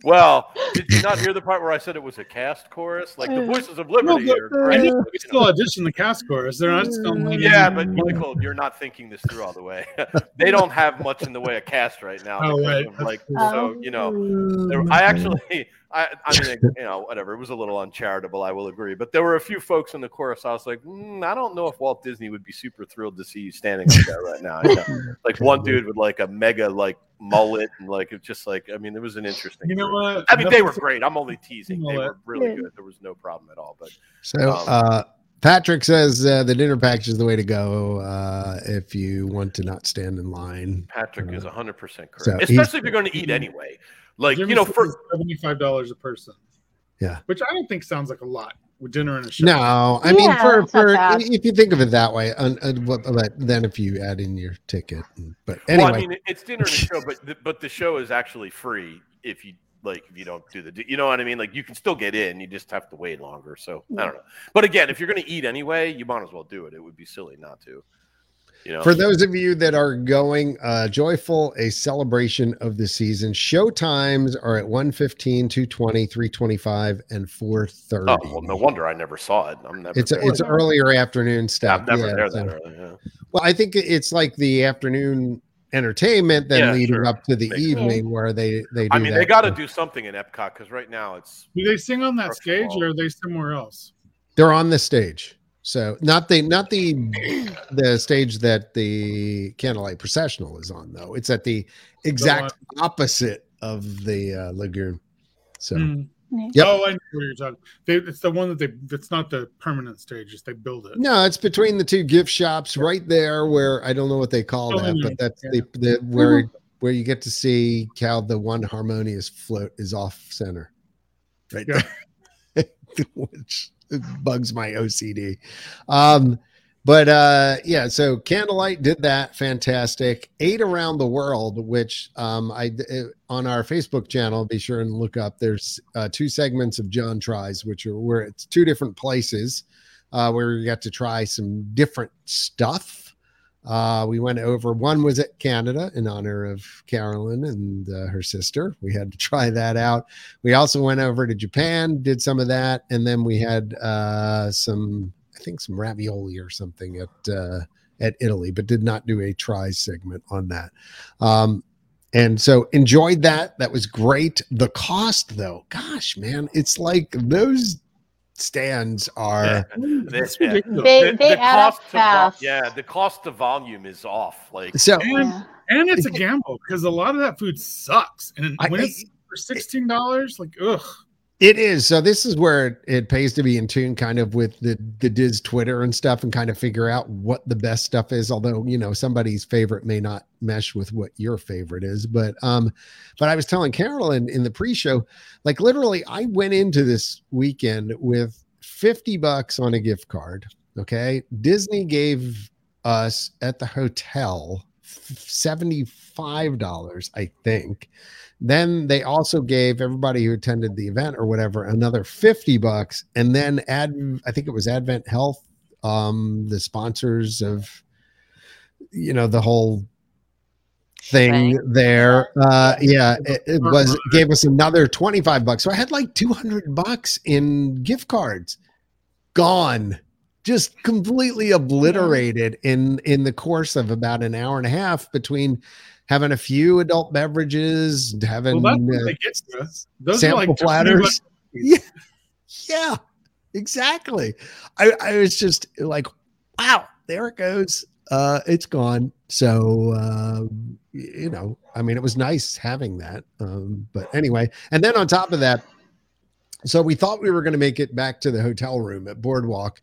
Well, did you not hear the part where I said it was a cast chorus? Like the uh, voices of No, Liberty but are uh, I great. know you we still audition the cast chorus. They're not just going. Yeah, but Michael, you're not thinking this through all the way. they don't have much in the way of cast right now. Oh, right. of, like Oh. so, you know, There, I oh, actually, I, I mean, you know, whatever. It was a little uncharitable, I will agree. But there were a few folks in the chorus. I was like, mm, I don't know if Walt Disney would be super thrilled to see you standing up there right now. You know? Like one dude with like a mega like mullet and like it's just like, I mean, it was an interesting. You know group. what? I mean, they were great. I'm only teasing. They were really good. There was no problem at all. But So Um, uh, Patrick says uh, the dinner package is the way to go uh, if you want to not stand in line. Patrick is 100 percent correct, So especially if you're going to eat anyway. Like you know, for seventy-five dollars a person. Yeah. which I don't think sounds like a lot with dinner and a show. No, I mean for for if you think of it that way, un, un- what- but then if you add in your ticket, but anyway, Well, I mean, it's dinner and a show, but the, but the show is actually free. if you like if you don't do the you know what I mean. Like you can still get in, you just have to wait longer. So I don't know. But again, if you're going to eat anyway, you might as well do it. It would be silly not to. You know, For those of you that are going uh, joyful, a celebration of the season. Show times are at 115, 220, 325, and 430. oh well, no wonder I never saw it. I'm never. It's a, it's earlier afternoon stuff. I'm never yeah, there that early. Yeah. Well, I think it's like the afternoon entertainment then Yeah, leading sure. up to the Makes sense. evening where they they do I mean, that. they got to do something in Epcot because right now it's Do they sing on that stage or are they somewhere else? They're on the stage. So not the not the the stage that the candlelight processional is on though. It's at the exact opposite of the uh, lagoon. So Hmm. Yep. Oh, I know what you're talking. They, it's the one that they. It's not the permanent stage. It's they build it. no, it's between the two gift shops right there where I don't know what they call Oh, that, yeah. but that's the, the where where you get to see how the one harmonious float is off center. Right Yeah. there. Which bugs my OCD. Um but uh yeah, so Candlelight did that fantastic. Eight around the world, which um I uh, on our Facebook channel, be sure and look up. There's uh, two segments of John tries, which are where it's two different places uh, where we got to try some different stuff. Uh, we went over. One was at Canada in honor of Carolyn and uh, her sister. We had to try that out. We also went over to Japan, did some of that, and then we had uh, some, think, some ravioli or something at uh, at Italy, but did not do a try segment on that. Um, and so enjoyed that. That was great. The cost, though, gosh, man, it's like those stands are. That's Yeah. ridiculous. They they add up cost to vol- fast. yeah, the cost of volume is off. Like So And, Yeah. and it's a gamble because a lot of that food sucks. And I- when it's for sixteen dollars, like ugh. It is. So this is where it, pays to be in tune kind of with the the Diz Twitter and stuff and kind of figure out what the best stuff is. Although, you know, somebody's favorite may not mesh with what your favorite is. But um, but I was telling Carolyn in the pre-show, like literally I went into this weekend with 50 bucks on a gift card. Okay. Disney gave us at the hotel $75, I think. Then they also gave everybody who attended the event or whatever another 50 bucks. And then add, I think it was Advent Health, um, the sponsors of, you know, the whole thing there. Uh, yeah, it, it was gave us another 25 bucks. So I had like 200 bucks in gift cards gone just completely obliterated in in the course of about an hour and a half between having a few adult beverages and having Well, uh, they get you. Those sample are like platters. yeah. Yeah. Exactly. I, I was just like wow there it goes. Uh it's gone. So uh you know i mean it was nice having that um but anyway. And then on top of that so we thought we were going to make it back to the hotel room at boardwalk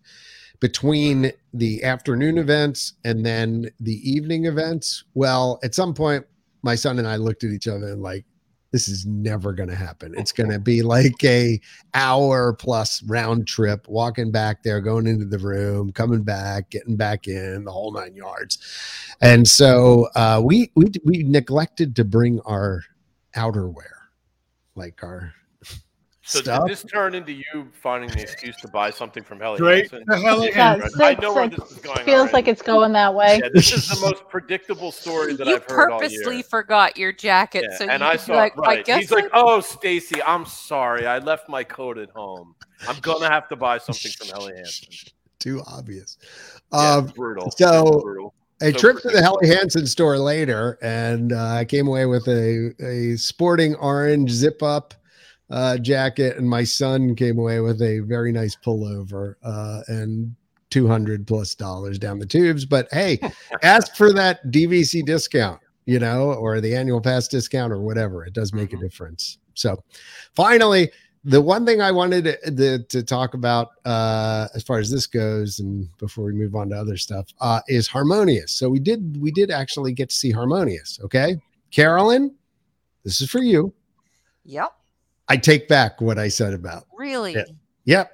between the afternoon events and then the evening events well at some point my son and i looked at each other and like this is never going to happen. It's going to be like a hour plus round trip walking back there going into the room coming back getting back in the whole nine yards. And so uh, we we we neglected to bring our outerwear like our so stuff did this turn into you finding the excuse to buy something from Helly Great. Hansen? The Yeah, does. I know where like- this is going. feels already. like it's going that way. Yeah, this is the most predictable story that you I've heard all year. You purposely forgot your jacket, Yeah, so you and I could saw like, right. I guess He's like, "Oh, Stacy, I'm sorry. I left my coat at home. I'm gonna have to buy something from Helly Hansen." too obvious Yeah, um it's brutal. so- It's brutal. a So trip to the. Helly Hansen store later, and uh, I came away with a, a sporting orange zip up uh, jacket, and my son came away with a very nice pullover uh, and 200 plus dollars down the tubes. But hey, ask for that DVC discount, you know, or the annual pass discount or whatever. It does make a Mhm. difference. So finally, the one thing I wanted to, to, to talk about uh, as far as this goes, and before we move on to other stuff, uh, is Harmonious. So we did we did actually get to see Harmonious. Okay, Carolyn, this is for you. Yep, I take back what I said about. really. Yeah. Yep,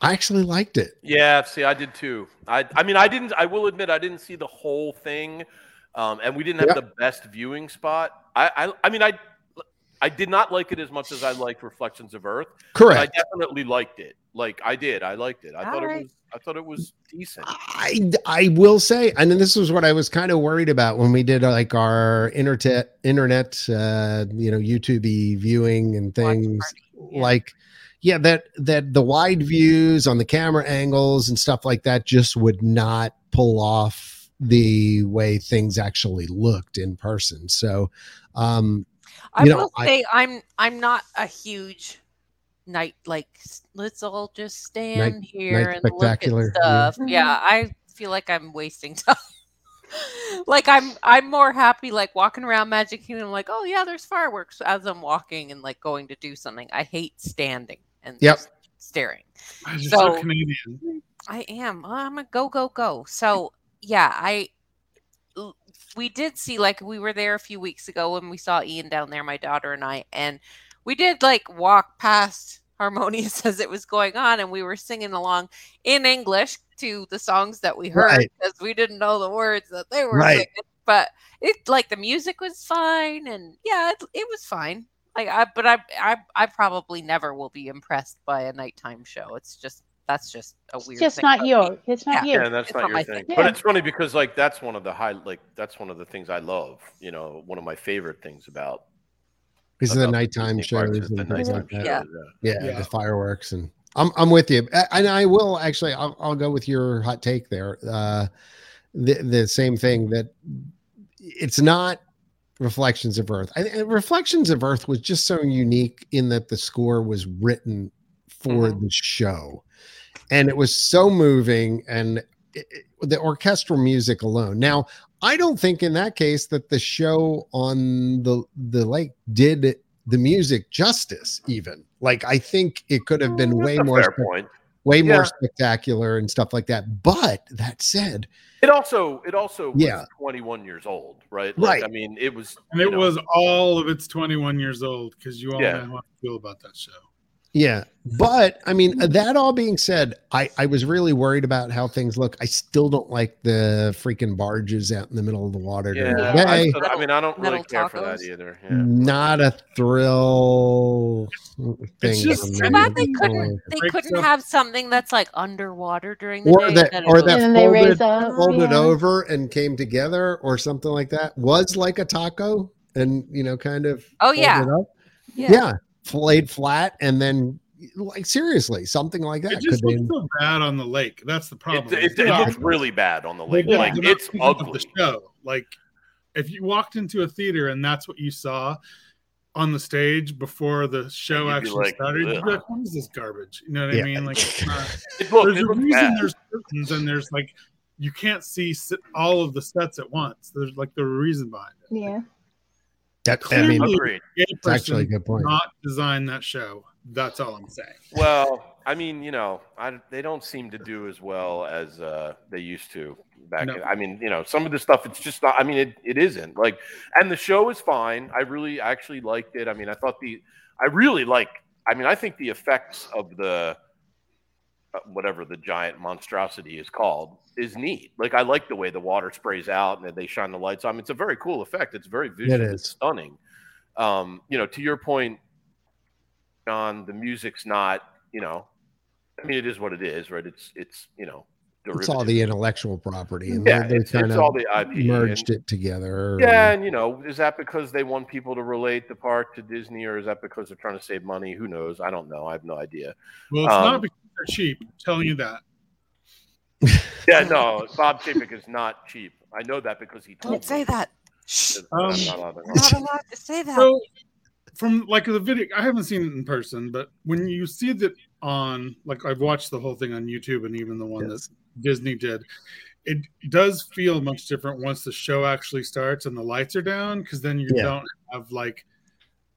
I actually liked it. Yeah, see, I did too. I, I mean, I didn't. I will admit, I didn't see the whole thing, um, and we didn't have Yeah. the best viewing spot. I, I, I mean, I, I did not like it as much as I liked Reflections of Earth. But I definitely liked it. Like I did. I liked it. I thought Alright. it was. I thought it was decent. I I will say, and then this was what I was kind of worried about when we did like our internet internet uh you know YouTube viewing and things yeah. like yeah that that the wide views on the camera angles and stuff like that just would not pull off the way things actually looked in person. So um I you know, will I- say I'm I'm not a huge night like let's all just stand here night and look at stuff. Yeah. Mm-hmm. I feel like I'm wasting time. like I'm I'm more happy like walking around Magic Kingdom like oh yeah there's fireworks as I'm walking and like going to do something. I hate standing and Yep. staring. I'm So- so Canadian. I am. I'm a go go go. So yeah, I l- we did see like we were there a few weeks ago when we saw Ian down there, my daughter and I, and we did like walk past Harmonious as it was going on, and we were singing along in English to the songs that we heard Right. because we didn't know the words that they were Right. singing. But it like the music was fine, and yeah, it, it was fine. Like I, but I, I, I probably never will be impressed by a nighttime show. It's just that's just a weird. It's weird. just thing not about me. It's not Yeah, you. that's It's not not your my thing. thing. But Yeah. it's funny because like that's one of the high like that's one of the things I love. You know, one of my favorite things about these are the nighttime shows the and nighttime like. Yeah. shows, yeah. yeah, Yeah. the fireworks and I'm I'm with you, and I will actually I'll, I'll go with your hot take there. Uh, the the same thing that it's not reflections of Earth. I, and reflections of Earth was just so unique in that the score was written for Mhm. the show, and it was so moving and. It, it- the orchestral music alone. Now, I don't think in that case that the show on the the lake did the music justice even like i think it could have been mm, That's way more fair spec- point. way Yeah. more spectacular and stuff like that but that said It also it also was Yeah. 21 years old, right? Right. I mean, it was And it know, was all of its 21 years old because you all Yeah. know how I feel about that show. Yeah but i mean that all being said i i was really worried about how things look i still don't like the freaking barges out in the middle of the water during yeah. the I, still- I mean, I don't really Metal care for that either. Yeah. not a thrill thing just for It's me. too bad they couldn't they couldn't have something that's like underwater during the or day. that that or that And then they folded, raise up. folded yeah. over and came together or something like that was like a taco and you know kind of Oh, yeah. up. yeah. yeah. Laid flat and then like seriously something like that It just could looks be so bad on the lake. That's the problem. it, It's it not- looks really bad on the lake. don't- Like it's thinking of ugly. The show, like if you walked into a theater and that's what you saw on the stage before the show you'd actually like, started, you'd be "Ugh." like, "What is this garbage?" You know what Yeah. I mean? Like, it's not- It looked, there's it a reason bad. there's curtains and there's like you can't see all of the sets at once. There's like the reason behind it. Yeah. That, i mean Clearly- Agreed. It's actually a good point not design that show. That's all I'm saying. Well, I mean, you know, I, they don't seem to do as well as uh, they used to back. No. I mean, you know, some of the stuff it's just not. I mean, it, it isn't like, and the show is fine. I really actually liked it. I mean, I thought the, I really like. I mean, I think the effects of the, whatever the giant monstrosity is called, is neat. Like, I like the way the water sprays out and they shine the lights on. It's a very cool effect. It's very visually is. stunning. Um, you know, to your point, John, the music's not. You know, I mean, it is what it is, right? It's it's you know, it's all the intellectual property and yeah, they, they it's, kind it's of all the IP. merged and, it together Yeah, and you know, is that because they want people to relate the park to Disney, or is that because they're trying to save money? Who knows? I don't know. I have no idea. Well, it's Um, not because they're cheap. I'm telling you that. Yeah, no, Bob Chapek is not cheap. I know that because he told Don't say me. that. Shh. that I'm Um, not allowed to- not allowed to say that. So, from like the video, I haven't seen it in person, but when you see that on, like, I've watched the whole thing on YouTube and even the one Yes. that Disney did, it does feel much different once the show actually starts and the lights are down because then you Yeah. don't have like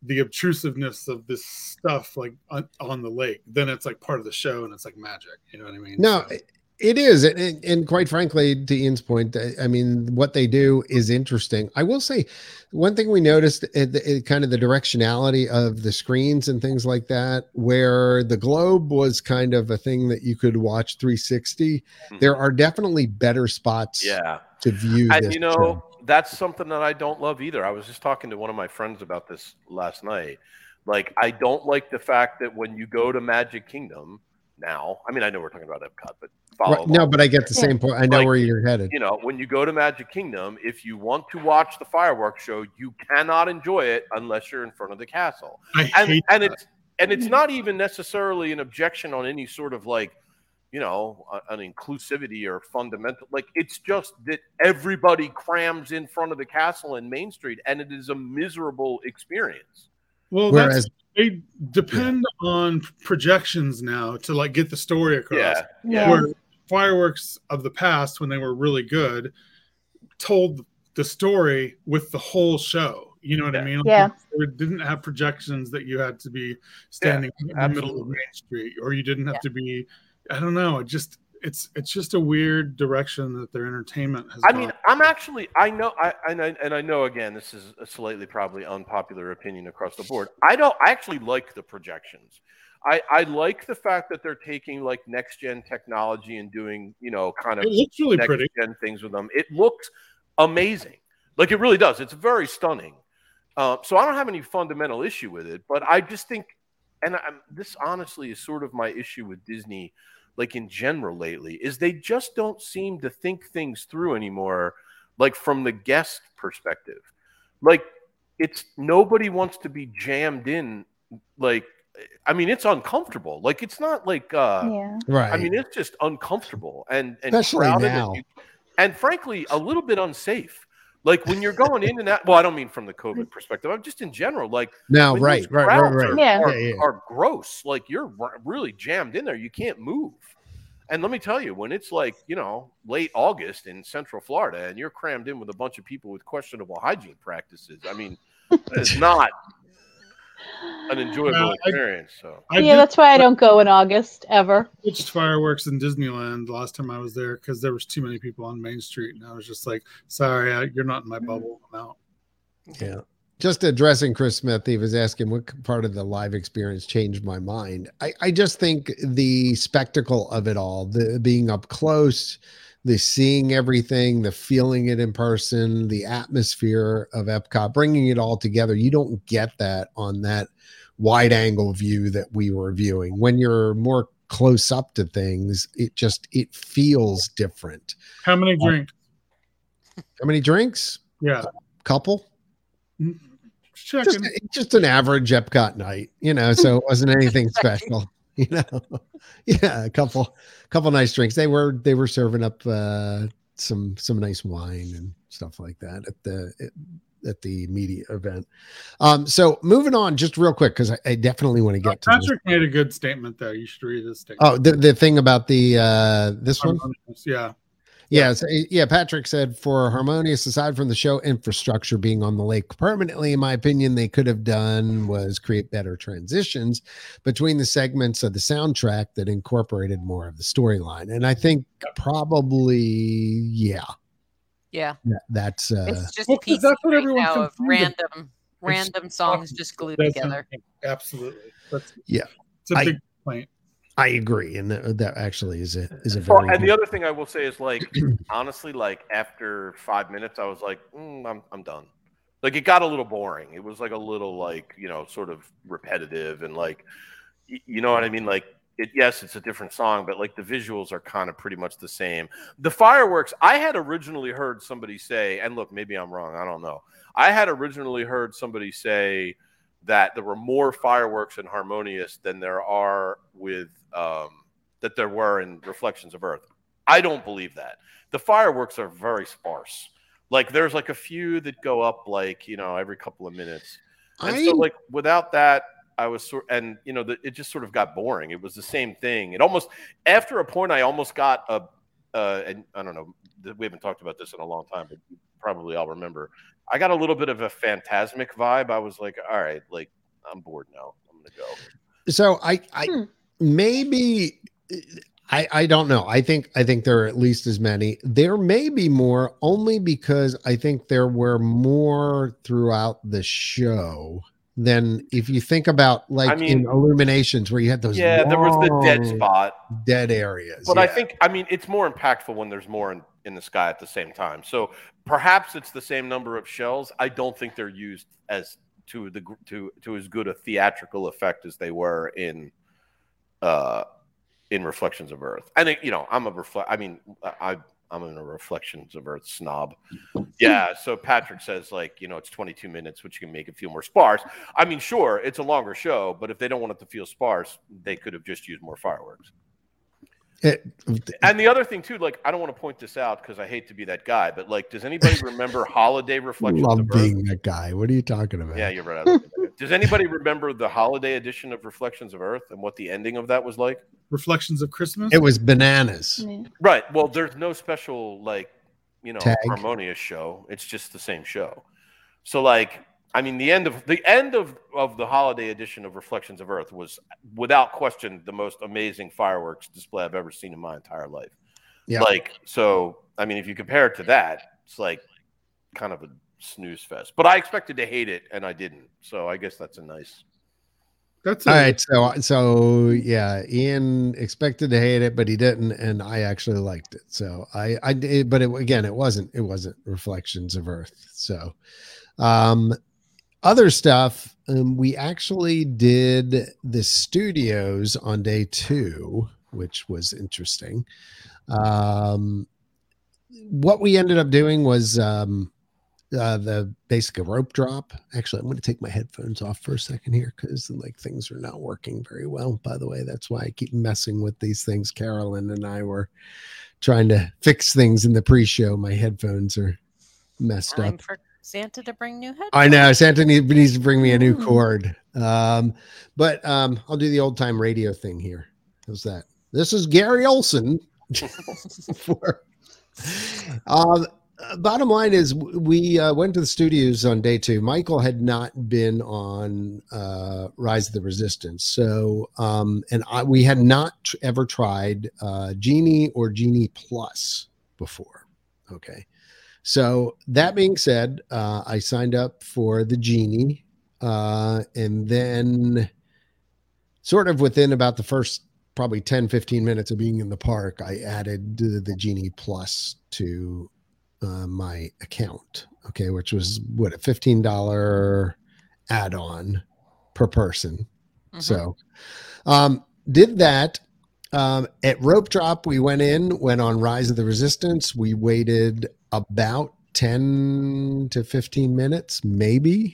the obtrusiveness of this stuff like on, on the lake. Then it's like part of the show and it's like magic. You know what I mean? No, So- it is, and- and, and quite frankly, to Ian's point, I I mean, what they do is interesting. I will say, one thing we noticed, uh, it, it, uh, kind of the directionality of the screens and things like that, where the globe was kind of a thing that you could watch 360. Mhm. There are definitely better spots Yeah, to view. and this you know, show. That's something that I don't love either. I was just talking to one of my friends about this last night. Like, I don't like the fact that when you go to Magic Kingdom now, I mean, I know we're talking about Epcot, but follow Right, no, but I get the Yeah. same point. I know Like, where you're headed. you know, when you go to Magic Kingdom, if you want to watch the fireworks show, you cannot enjoy it unless you're in front of the castle. I And hate and that. it's and it's not even necessarily an objection on any sort of like, you know, an inclusivity or fundamental. Like it's just that everybody crams in front of the castle in Main Street, and it is a miserable experience. well, that's Whereas, they depend on projections now to like get the story across. Yeah, Yeah. Where fireworks of the past, when they were really good, told the story with the whole show. You know what I Yeah. mean? Yeah. It didn't have projections that you had to be standing in the middle of. Main Street, or you didn't have Yeah. to be. I don't know. It just it's it's just a weird direction that their entertainment has. I gone. mean, I'm actually, I know, I and I, and I know again, this is a slightly probably unpopular opinion across the board. I don't, I actually like the projections. I, I like the fact that they're taking like next gen technology and doing, you know, kind of it looks really next pretty. gen things with them. It looks amazing. Like it really does. It's very stunning. Uh, so I don't have any fundamental issue with it, but I just think, and I'm, this honestly is sort of my issue with Disney, like in general lately, is they just don't seem to think things through anymore, like from the guest perspective. Like it's nobody wants to be jammed in. Like, I mean, it's uncomfortable. Like it's not like, uh, Yeah. right. I mean, it's just uncomfortable and, and Especially crowded now. And, and frankly, a little bit unsafe. Like when you're going in and out. Well, I don't mean from the COVID mm. perspective. I'm just in general. Like now, right, right, right, right. Are, Yeah. are, Yeah, yeah. are gross. Like you're r- really jammed in there. You can't move. And let me tell you, when it's like you know late August in Central Florida, and you're crammed in with a bunch of people with questionable hygiene practices, I mean, it's not an enjoyable Well, I- experience. So I yeah, did that's why I don't go in August ever. switched fireworks in Disneyland last time I was there because there was too many people on Main Street, and I was just like, "Sorry, I, you're not in my bubble. I'm out." Yeah. Just addressing Chris Smith, he was asking what part of the live experience changed my mind. I, I just think the spectacle of it all, the being up close, the seeing everything, the feeling it in person, the atmosphere of Epcot, bringing it all together. You don't get that on that wide angle view that we were viewing. When you're more close up to things, it just it feels different. How many uh, drinks? How many drinks? Yeah, A Couple? Mm-hmm. just just, just an average Epcot night, you know. So it wasn't anything special, you know. Yeah, a couple, couple nice drinks. They were they were serving up uh, some some nice wine and stuff like that at the at the media event. Um, so moving on, just real quick because I, I definitely want to get to. Patrick made a good statement though You should read this statement. Oh, the, the thing about the uh this one. yeah. Yeah, so, yeah. Patrick said for harmonious, aside from the show infrastructure being on the lake permanently, in my opinion, they could have done was create better transitions between the segments of the soundtrack that incorporated more of the storyline. And I think probably, yeah, Yeah. that, that's uh, It's just Well, 'cause pieces that's what right everyone now of complained random random songs just glued together. Absolutely. That's, Yeah. It's a I- big complaint. I agree, and that, that actually is a is a very and the other thing I will say is like honestly, like after five minutes, I was like, mm, I'm I'm done. Like it got a little boring. It was like a little like you know sort of repetitive and like you know what I mean. Like it, yes, it's a different song, but like the visuals are kind of pretty much the same. The fireworks, I had originally heard somebody say, and look, maybe I'm wrong. I don't know. I had originally heard somebody say that there were more fireworks in Harmonious than there are with um, that there were in Reflections of Earth. I don't believe that. The fireworks are very sparse. Like there's like a few that go up like you know every couple of minutes, and I, so like without that, I was sort and you know the, it just sort of got boring. It was the same thing. It almost after a point, I almost got a uh, and I don't know. We haven't talked about this in a long time, but you probably I'll remember. I got a little bit of a Fantasmic vibe. I was like, all right, like I'm bored now. I'm gonna go. so I I Hmm. Maybe I I don't know. I think I think there are at least as many. There may be more only because I think there were more throughout the show than if you think about like I mean- in Illuminations where you had those Yeah, there was the dead spot. dead areas. But I think, I mean, it's more impactful when there's more in, in the sky at the same time. So, perhaps it's the same number of shells. I don't think they're used as to the to to as good a theatrical effect as they were in uh in Reflections of Earth. I think you know I'm a reflect. I mean I I'm in a Reflections of Earth snob. Yeah. So Patrick says like you know it's 22 minutes, which can make it feel more sparse. I mean sure it's a longer show, but if they don't want it to feel sparse, they could have just used more fireworks. It, And the other thing too, like I don't want to point this out because I hate to be that guy, but like, does anybody remember Holiday Reflections love of Earth? being that guy. What are you talking about? Yeah, you're right. I love it. Does anybody remember the holiday edition of Reflections of Earth and what the ending of that was like? Reflections of Christmas. It was bananas. Yeah. Right. Well, there's no special like, you know, Tag. harmonious show. It's just the same show. So like, I mean, the end of the end of of the holiday edition of Reflections of Earth was without question the most amazing fireworks display I've ever seen in my entire life. Yeah. Like, so I mean, if you compare it to that, it's like kind of a snooze fest. But I expected to hate it and I didn't. So I guess that's a nice That's a, All right, so so yeah, Ian expected to hate it, but he didn't, and I actually liked it. So I I did, but it, again, it wasn't it wasn't Reflections of Earth. So, um, other stuff, um, we actually did the studios on day two, which was interesting. Um, what we ended up doing was um, uh, the basic rope drop. Actually, I'm going to take my headphones off for a second here because like things are not working very well. By the way, that's why I keep messing with these things. Carolyn and I were trying to fix things in the pre-show. My headphones are messed Time up. for Santa to bring new headphones. I know Santa need- needs to bring me a new Mm. cord. Um, but um, I'll do the old time radio thing here. How's that? This is Gary Olson. for, um, uh, bottom line is we uh, went to the studios on day two. Michael had not been on uh, Rise of the Resistance, so um, and I, we had not tr- ever tried uh, Genie or Genie Plus before. Okay, so that being said, uh, I signed up for the Genie, and then sort of within about the first probably 10 15 minutes of being in the park i added the genie plus to uh, my account okay which was what a $15 add-on per person Mhm. so um did that um at rope drop we went in went on rise of the resistance we waited about 10 to 15 minutes maybe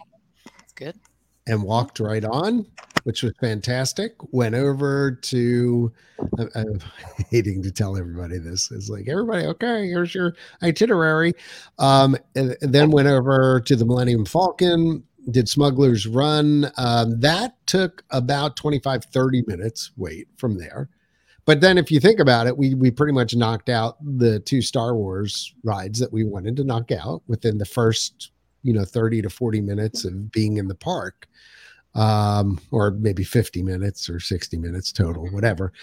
That's good. and walked right on, which was fantastic. Went over to, I- I'm hating to tell everybody this. It's like, everybody, okay, here's your itinerary. Um, and, and then went over to the Millennium Falcon, did Smuggler's Run. Um, that took about 25, 30 minutes wait from there. But then if you think about it, we we pretty much knocked out the two Star Wars rides that we wanted to knock out within the first, you know, 30 to 40 minutes of being in the park um, or maybe 50 minutes or 60 minutes total, whatever.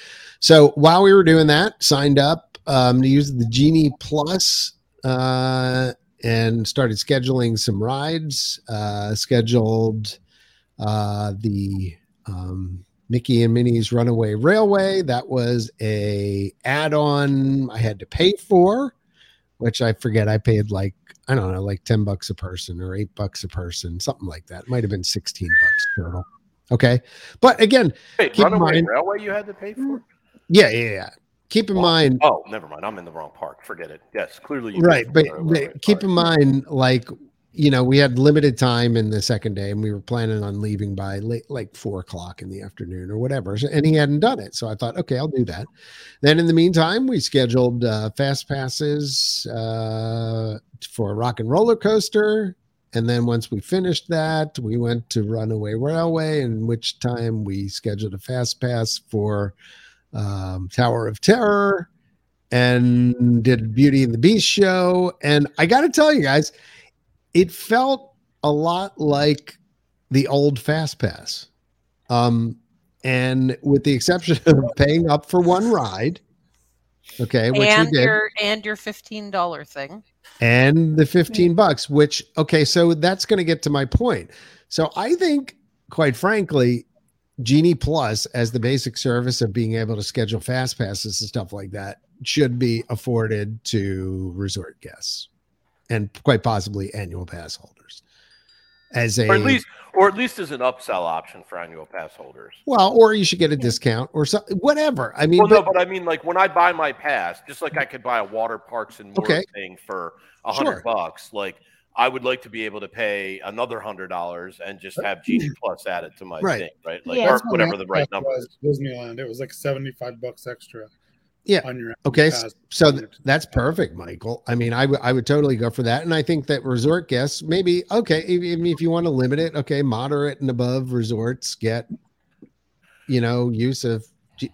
So while we were doing that, signed up um, to use the Genie Plus uh, and started scheduling some rides. Uh, scheduled uh, the um, Mickey and Minnie's Runaway Railway. That was a add-on I had to pay for, which I forget. I paid like I don't know, like 10 bucks a person or eight bucks a person, something like that. Might have been 16 bucks total. Okay. But again, Wait, Keep in mind- Railway you had to pay for? yeah, yeah, yeah. Keep in Wow. mind, Oh, never mind. I'm in the wrong park. Forget it. Yes, clearly you right. But, but keep in mind, like, you know, we had limited time in the second day and we were planning on leaving by late, like four o'clock in the afternoon or whatever. And he hadn't done it. So I thought, okay, I'll do that. Then in the meantime, we scheduled uh, fast passes uh, for rock and roller coaster. And then once we finished that, we went to Runaway Railway, in which time we scheduled a fast pass for um, Tower of Terror and did Beauty and the Beast show. And I got to tell you guys, it felt a lot like the old Fast Pass. Um, and with the exception of paying up for one ride, okay, which and did, your and your fifteen dollar thing. and the 15 bucks, which, okay, so that's going to get to my point. So I think, quite frankly, Genie Plus, as the basic service of being able to schedule fast passes and stuff like that, should be afforded to resort guests. And quite possibly annual pass holders. As a or at least, or at least as an upsell option for annual pass holders. well, or you should get a discount or something, whatever. I mean, Well, but- no, but I mean, like when I buy my pass, just like I could buy a water parks and more Okay. thing for a hundred Sure. bucks, like I would like to be able to pay another hundred dollars and just have Genie Plus added to my Right. thing, right? Like Yeah. or whatever the right number was, is. Disneyland. It was like seventy-five bucks extra. Yeah. On your Okay, pass. So th- that's perfect, Michael. I mean, I would I would totally go for that, and I think that resort guests maybe okay. If, even if you want to limit it, okay, moderate and above resorts get, you know, use of.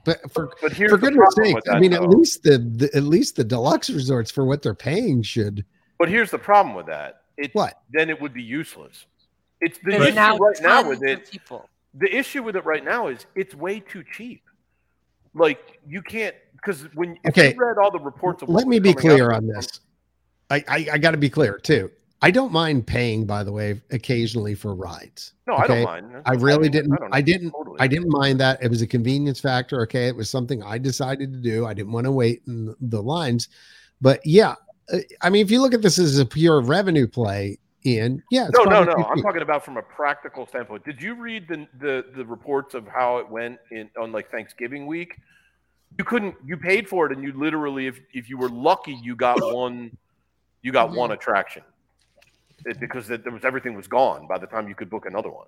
But for But here's for goodness problem sake, with I that, mean, at least the, the at least the deluxe resorts for what they're paying should But here's the problem with that. It what? then it would be useless. It's the issue now right now with it. people. The issue with it right now is it's way too cheap. Like you can't because when Okay. you read all the reports of Let me be out clear on this. I I, I got to be clear too. I don't mind paying, by the way, occasionally for rides. No, I don't mind. I really didn't. don't I didn't. totally. I didn't mind that. It was a convenience factor. Okay, it was something I decided to do. I didn't want to wait in the lines, but yeah, uh, I mean, if you look at this as a pure revenue play, Ian, yeah, No, no, no. I'm talking about from a practical standpoint. Did you read the, the the reports of how it went in on like Thanksgiving week? You couldn't. You paid for it, and you literally, if if you were lucky, you got one. You got one attraction, It- because it, there was everything was gone by the time you could book another one.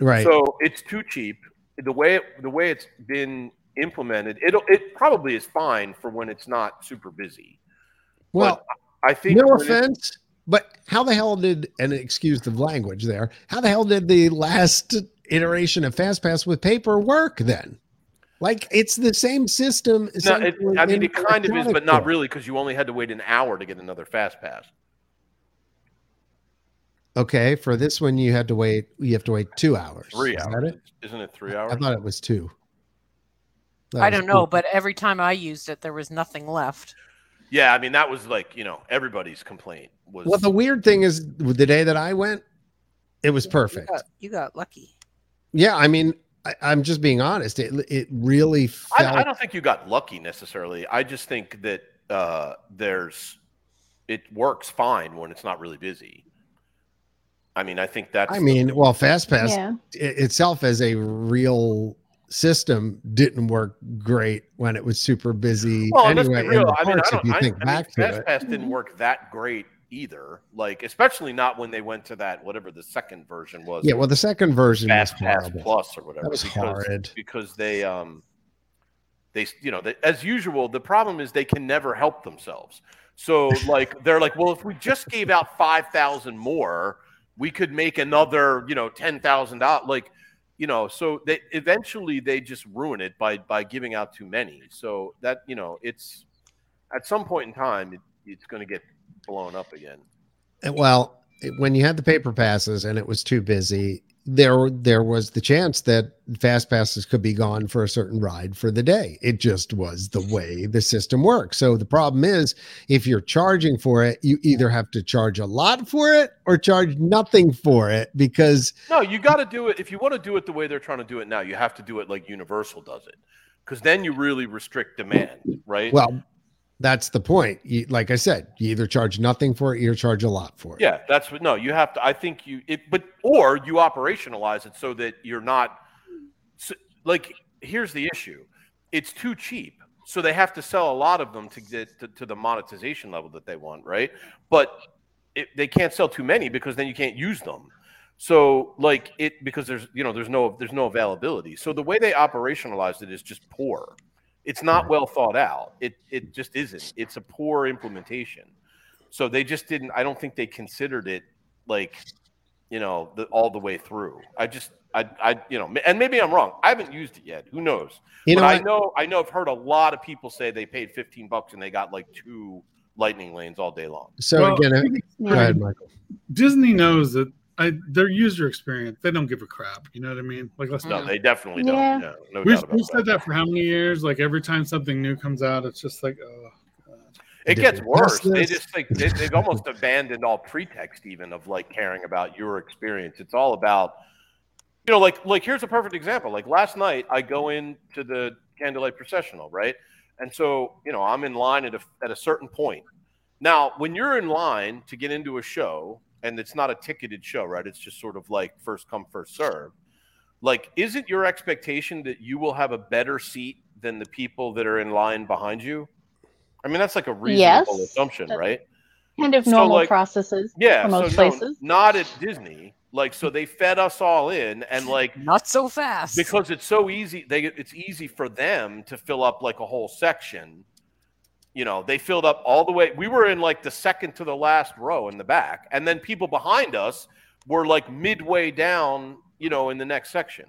right. So it's too cheap. The way it, the way it's been implemented, it it probably is fine for when it's not super busy. well, I think no offense, but how the hell did and excuse the language there? How the hell did the last iteration of FastPass with paper work then? Like it's the same system. No, it, I mean, it kind of is, but not really, because you only had to wait an hour to get another fast pass. Okay, for this one you had to wait. You have to wait two hours. Three Is that hours, it? isn't it? Three hours. I thought it was two. That I was don't know, two. but every time I used it, there was nothing left. Yeah, I mean, that was like you know everybody's complaint was. Well, the weird thing is, the day that I went, it was You perfect. got, you got lucky. Yeah, I mean, I, I'm just being honest. It it really I, felt. I don't think you got lucky necessarily. I just think that uh, there's it works fine when it's not really busy. I mean, I think that's. I mean, well, FastPass Yeah. i- itself as a real system didn't work great when it was super busy. Well, anyway, in real. the I mean, I parks, don't. if you I, think I mean, back to it, FastPass didn't work that great either. Like, especially not when they went to that whatever the second version was. yeah. Well, the second version Fast Pass. Plus or whatever. That was because, horrid. because they um they you know they, as usual the problem is they can never help themselves. So like they're like, well, if we just gave out five thousand more, we could make another you know ten thousand dollars. Like you know, so they eventually they just ruin it by by giving out too many. So that you know it's at some point in time it, it's going to get blown up again. Uh, Well, when you had the paper passes and it was too busy, there there was the chance that fast passes could be gone for a certain ride for the day. It just was the way the system works. So the problem is if you're charging for it, you either have to charge a lot for it or charge nothing for it because No, you got to do it. If you want to do it the way they're trying to do it now, you have to do it like Universal does it, because then you really restrict demand, right? well, that's the point. You, like I said, you either charge nothing for it, or you charge a lot for it. yeah, that's what. No, you have to. I think you. It, but or you operationalize it so that you're not. So, like, here's the issue: it's too cheap, so they have to sell a lot of them to get to, to the monetization level that they want, right? But it, they can't sell too many because then you can't use them. So like it because there's you know there's no there's no availability. So the way they operationalized it is just poor. It's not well thought out. It it just isn't. It's a poor implementation. So they just didn't. I don't think they considered it like you know the, all the way through. I just I I you know and maybe I'm wrong. I haven't used it yet. Who knows? You but know, I know I know I've heard a lot of people say they paid 15 bucks and they got like two lightning lanes all day long. so Well, again, uh, go ahead, Michael. Disney knows that I, their user experience, they don't give a crap. You know what I mean? Like, let's No, they definitely Yeah. don't. Yeah, no We've, we've that. said that for how many years? Like every time something new comes out, it's just like, oh, God. It gets worse. test They just like they, they've almost abandoned all pretext, even of like caring about your experience. It's all about, you know, like like here's a perfect example. Like last night, I go into the candlelight processional, right? And so you know, I'm in line at a at a certain point, Now, when you're in line to get into a show, and it's not a ticketed show, right? It's just sort of like first come, first serve. Like, is it your expectation that you will have a better seat than the people that are in line behind you? I mean, that's like a reasonable Yes. assumption, uh, right? Kind of So, normal like- processes Yeah. for most so no, places. not at Disney. Like, so they fed us all in, and like Not so fast. because it's so easy they it's easy for them to fill up like a whole section you know they filled up all the way we were in like the second to the last row in the back and then people behind us were like midway down you know in the next section.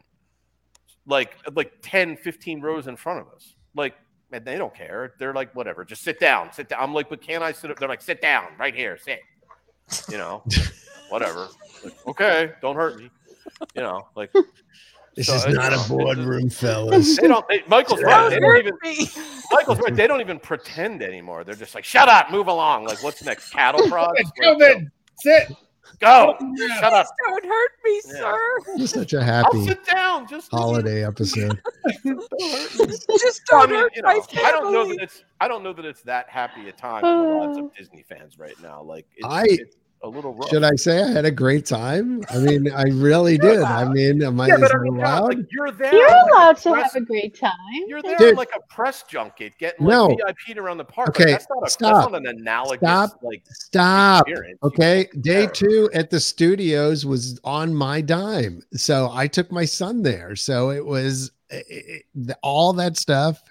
Like like 10 15 rows in front of us. Like man, they don't care. They're like whatever just sit down sit down. I'm like but can i sit up? They're like sit down right here sit. You know whatever. Like, okay don't hurt me. You know like This So, is uh, not a boardroom, fellas. they don't. They, Michael's right. They don't even. Michael's right. They don't even pretend anymore. They're just like, "Shut up, move along." Like, what's next? Cattle prods? Go Like. Sit. Go. Shut up. Don't hurt me, Yeah. sir. It's such a I'll happy sit down. Just holiday episode. Just don't mean, hurt you my know, I don't know that it's. I don't know that it's that happy a time for the lives of Disney fans right now. Like, it's, I- it's a little rough. Should I say I had a great time? I mean, I really did. I mean, am I, Yeah, but I mean, allowed? like, you're there. You're like, allowed to press- have a great time. You're there Dude. like a press junket, getting like No. VIP'd around the park. Okay, like, that's not a, stop. That's not an analogous Stop. like Stop. experience. Okay, day Yeah. two at the studios was on my dime, so I took my son there. So it was eh, eh, eh, it, it- all that stuff.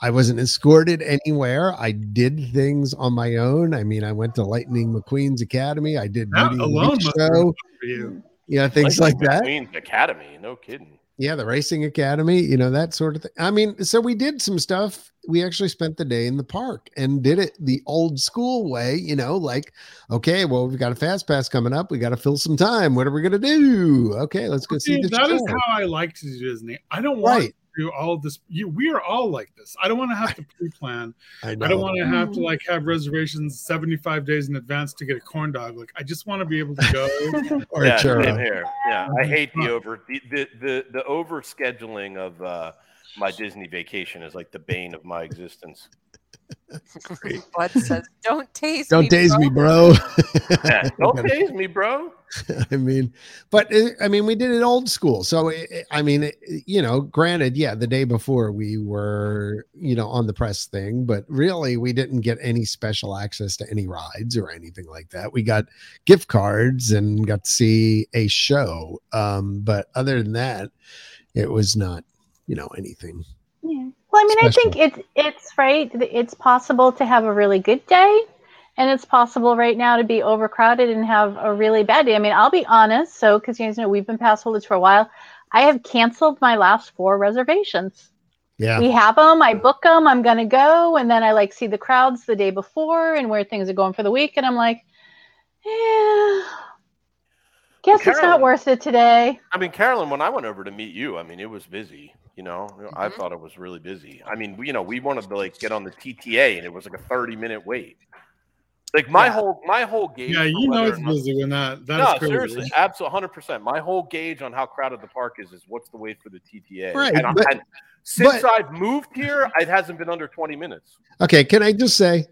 I wasn't escorted anywhere. I did things on my own. I mean, I went to Lightning McQueen's Academy. I did That Beauty alone Beast must have been show. enough for you. Yeah, things like that. Queen's Academy, no kidding. Yeah, the racing academy, you know, that sort of thing. I mean, so we did some stuff. We actually spent the day in the park and did it the old school way, you know, like, okay, well, we've got a fast pass coming up. We got to fill some time. What are we going to do? Okay, let's go see See, the that is show. how I like to do Disney. I don't want Right. To do all of this. You, we are all like this. I don't want to have to pre-plan. I, I don't want to have to like have reservations 75 days in advance to get a corn dog. Like I just want to be able to go. or yeah, a same here. Yeah, I hate the over the the the, the over scheduling of uh, my Disney vacation is like the bane of my existence. Bud says, "Don't taste Don't me, daze bro." me, bro. Yeah, don't tase me, bro. I mean, but uh, I mean, we did it old school. So, it- it- I mean, it- you know, granted, yeah, the day before we were, you know, on the press thing, but really we didn't get any special access to any rides or anything like that. We got gift cards and got to see a show. Um, but other than that, it was not, you know, anything. Yeah. Well, I mean, I think it's it's right. It's possible to have a really good day, and it's possible right now to be overcrowded and have a really bad day. I mean, I'll be honest. So, because you guys know we've been pass holders for a while, I have canceled my last four reservations. Yeah. We have them. I book them. I'm gonna go, and then I like see the crowds the day before and where things are going for the week, and I'm like, yeah, guess it's not worth it today. I mean, Carolyn, when I went over to meet you, I mean, it was busy. You know, I Mhm. thought it was really busy. I mean, you know, we wanted to like get on the TTA, and it was like a thirty-minute wait. Like my Yeah. whole my whole gauge. yeah, you know whether it's or not- busy when that. That no, crazy. seriously, absolutely, hundred percent. My whole gauge on how crowded the park is is what's the wait for the TTA. Right, and, I- but- and since but- I've moved here, it hasn't been under twenty minutes. Okay, can I just say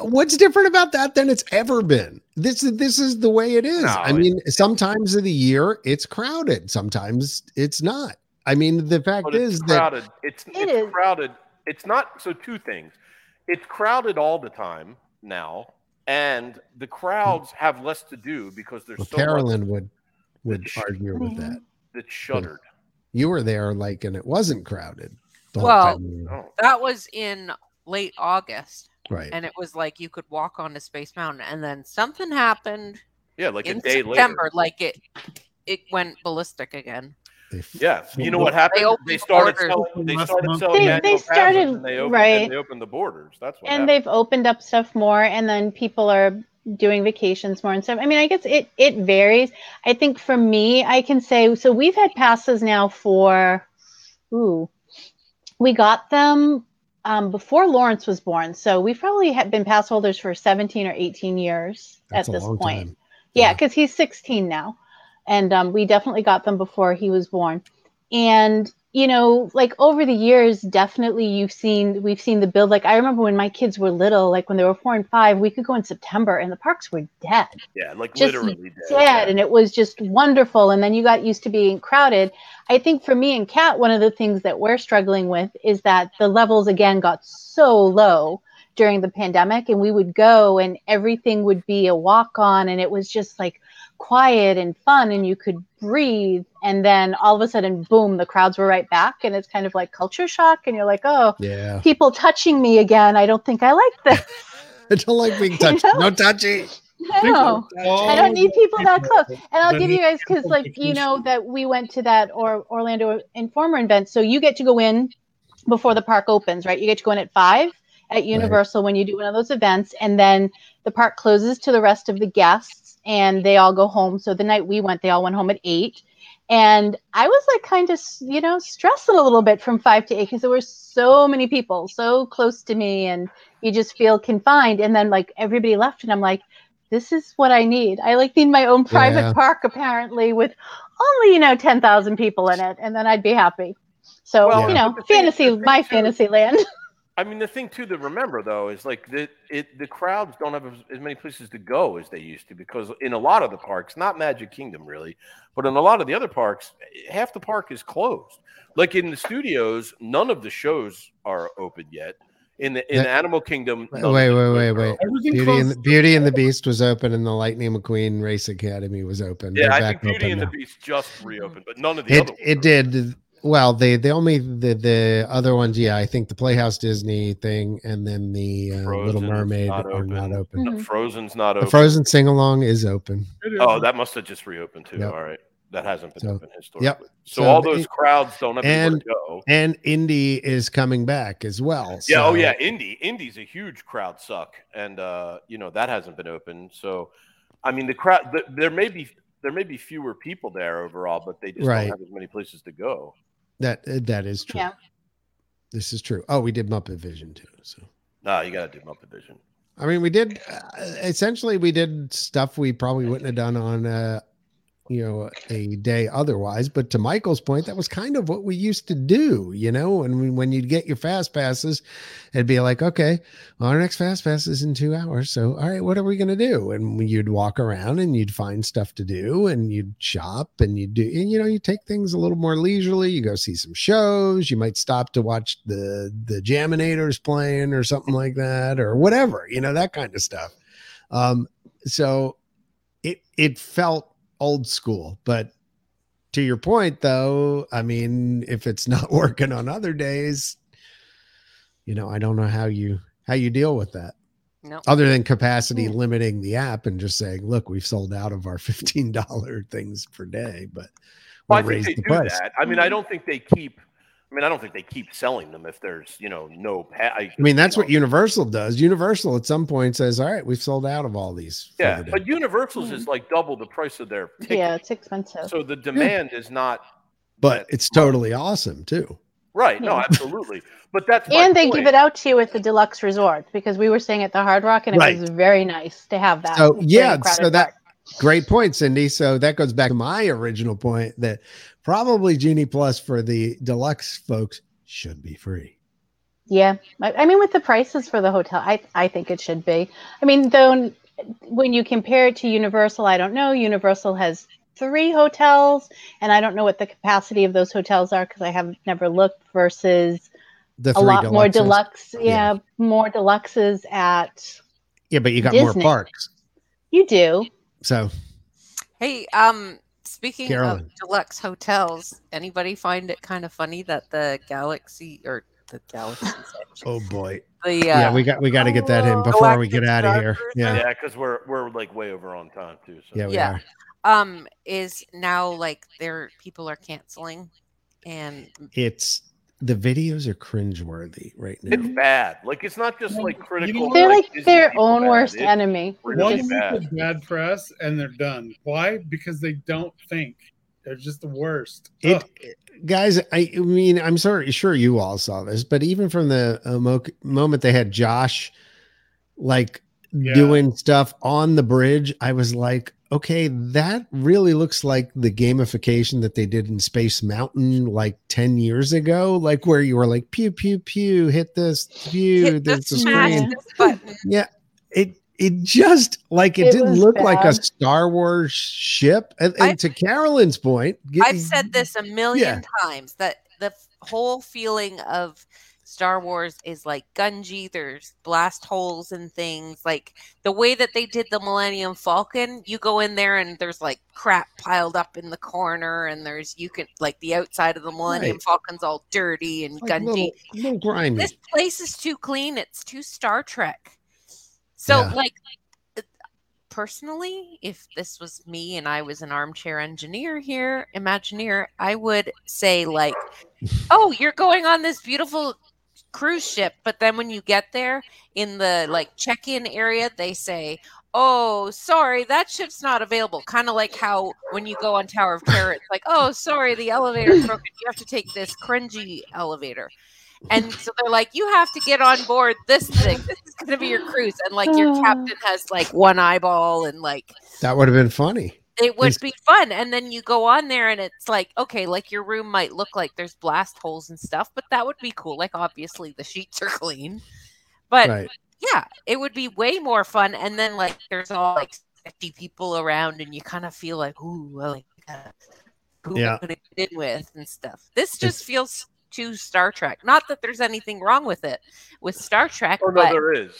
what's different about that than it's ever been? This is this is the way it is. No, I mean, sometimes of the year it's crowded, sometimes it's not. I mean, the fact But is it's that. It's It it's is. crowded. It's not so two things. It's crowded all the time now, and the crowds have less to do because there's well, so much Carolyn would would Sh- argue with that. that's shuttered. You were there like and it wasn't crowded. Well, time you were- Oh, That was in late August, right. and it was like you could walk onto Space Mountain, and then something happened yeah, like in a day September, later. like it it went ballistic again. They Yeah, you know what happened? opened They started borders. selling. They started selling They- they started- and they opened, right. and they opened the borders. That's what and happened. they've opened up stuff more and then people are doing vacations more and stuff i mean i guess it it varies i think for me i can say so we've had passes now for ooh we got them um, before lawrence was born so we've probably had been pass holders for 17 or 18 years That's at this point time. yeah Yeah. because he's 16 now and um, we definitely got them before he was born and you know, like over the years, definitely you've seen we've seen the build. Like I remember when my kids were little, like when they were four and five, we could go in September and the parks were dead, Yeah, like just literally dead. dead, and it was just wonderful. And then you got used to being crowded. I think for me and Kat, one of the things that we're struggling with is that the levels again got so low during the pandemic, and we would go and everything would be a walk on, and it was just like quiet and fun and you could breathe. And then all of a sudden boom the crowds were right back. And it's kind of like culture shock. And you're like oh Yeah. people touching me again. I don't think i like this. I don't like being touched. No. Touchy. know i don't need people that close. and i'll give you guys because like you know that we went to that or orlando informer event. So you get to go in before the park opens right? You get to go in at five at universal when you do one of those events. And then the park closes to the rest of the guests and they all go home. So the night we went they all went home at eight. And i was like kind of you know stressing a little bit from five to eight because there were so many people so close to me and you just feel confined. And then like everybody left and i'm like this is what i need. I like need my own private Yeah. park apparently with only you know 10,000 people in it and then i'd be happy. So Well, you know but the thing- fantasy the my too- fantasy land I mean, the thing too to remember though is like that it the crowds don't have as, as many places to go as they used to because in a lot of the parks, not Magic Kingdom really, but in a lot of the other parks, half the park is closed. Like in the studios, none of the shows are open yet. In the in That- Animal Kingdom, Wait, wait, wait, wait, wait. Everything Beauty and, the. Beauty and the Beast was open, and the Lightning McQueen Race Academy was open. Yeah, They're I back think Beauty open and the now. Beast just reopened, but none of the It other it ones. did well. They they only the the other ones. Yeah, I think the Playhouse Disney thing, and then the uh, Little Mermaid not are not open. open. No, Mhm. Frozen's not The open. Frozen sing along is open. It is. Oh, that must have just reopened too. Yep. All right, that hasn't been So- open historically. So, So all the- those crowds don't have and- to go. And Indy is coming back as well. Yeah. Oh yeah. Indy. Indy's a huge crowd suck, and uh, you know that hasn't been open. So, I mean, the crowd. The, there may be there may be fewer people there overall, but they just Right. don't have as many places to go. That uh, that is true. Yeah. This is true. Oh, we did Muppet Vision too. So Nah, you got to do Muppet Vision. I mean, we did uh, essentially we did stuff we probably wouldn't have done on uh, you know a day otherwise. But to Michael's point, that was kind of what we used to do. You know, and when, you'd get your fast passes, it'd be like, okay, well, our next fast pass is in two hours. So all right, what are we gonna do? And you'd walk around and you'd find stuff to do, and you'd shop and you'd do, and, you know, you take things a little more leisurely. You go see some shows. You might stop to watch the the Jammitors playing or something like that, or whatever. You know, that kind of stuff. Um, so it it felt old school, but to your point though, I mean, if it's not working on other days, you know, I don't know how you how you deal with that No. other than capacity Yeah. limiting the app and just saying, look, we've sold out of our $15 things per day, but Well, we'll I think they the do price. that. I mean, I mm-hmm. don't think they keep. I mean, I don't think they keep selling them if there's you know no. Pa- I, I mean, that's you what know, Universal does. Universal at some point says, all right, we've sold out of all these. Yeah, the but Universal's Hmm. is like double the price of their ticket. yeah it's expensive So the demand is not but it's totally awesome too. right. No, absolutely. But that's my and they point. give it out to you at the deluxe resort because we were staying at the Hard Rock and it Right. was very nice to have that. So yeah, so that park. Great point, Cindy. So that goes back to my original point that probably Genie Plus for the deluxe folks should be free. Yeah, I, mean, with the prices for the hotel, I I think it should be. I mean, though, when you compare it to Universal, I don't know. Universal has three hotels, and I don't know what the capacity of those hotels are because I have never looked. Versus The a lot more deluxe, yeah, Yeah. more deluxes at. Yeah, but you got Disney. more parks. You do. So Hey, um, speaking Carolyn. of deluxe hotels, anybody find it kind of funny that the Galaxy or the Galaxy, oh boy. the uh, yeah, we got we got to get that in before we get out of here. Yeah, Yeah, because we're we're like way over on time too. So. yeah, we Yeah. are. um is now like their people are canceling and It's the videos are cringeworthy right now. It's bad. Like it's not just like critical. They're like Disney their own bad. worst It's enemy. really One Just- week bad. of bad press and they're done. Why? Because they don't think. They're just the worst. It, Ugh. guys, I, I mean, I'm sorry, sure you all saw this, but even from the uh, mo- moment they had Josh like Yeah. doing stuff on the bridge, I was like, okay, that really looks like the gamification that they did in Space Mountain like 10 years ago, like where you were like, pew, pew, pew, hit this, pew, Hit the screen. this. Yeah. It, it just like it, It didn't look like a. Star Wars ship. And, and to Carolyn's point, get- I've said this a million times that the whole feeling of Star Wars is like Gungy. There's blast holes and things. Like the way that they did the Millennium Falcon, you go in there and there's like crap piled up in the corner, and there's you can like the outside of the Millennium Right. Falcon's all dirty and like gungy. little, little grimy. This place is too clean. It's too Star Trek. So Yeah. like personally, if this was me and I was an armchair engineer here, Imagineer, I would say like, "Oh, you're going on this beautiful cruise ship," but then when you get there in the like check-in area, they say, "Oh, sorry, that ship's not available." Kind of like how when you go on Tower of Terror, it's like, "Oh, sorry, the elevator's broken. You have to take this cringy elevator." And so they're like, you have to get on board this thing. This is going to be your cruise. And like your oh. captain has like one eyeball and like that would have been funny. It would be fun. And then you go on there and it's like, okay, like your room might look like there's blast holes and stuff, but that would be cool. Like obviously the sheets are clean. But right. yeah, it would be way more fun. And then like there's all like 50 people around and you kind of feel like, ooh, I like that. Who Yeah. could it fit in with and stuff. This just feels too Star Trek. Not that there's anything wrong with it with Star Trek, Or no, but there is.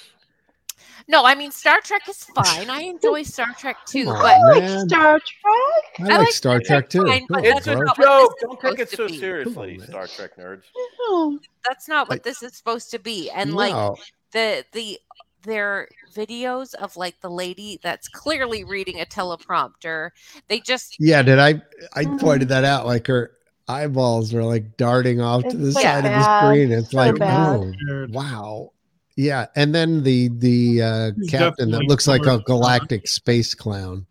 No, I mean Star Trek is fine. I enjoy Star Trek too, Come but on, Like. Star Trek. I, I like, like Star Star Trek too. fine, but on, It's a that's bro. not what joke. Don't take it so to seriously, Come on, Star Trek nerds. Oh, that's not what Like- this is supposed to be. And like the the their videos of like the lady that's clearly reading a teleprompter. They just Yeah, did I? I mm-hmm. pointed that out. Like her eyeballs were like darting off to the so side of the screen. It's So like, bad. oh, wow. Yeah, and then the the uh, captain that looks like a covered. galactic space clown.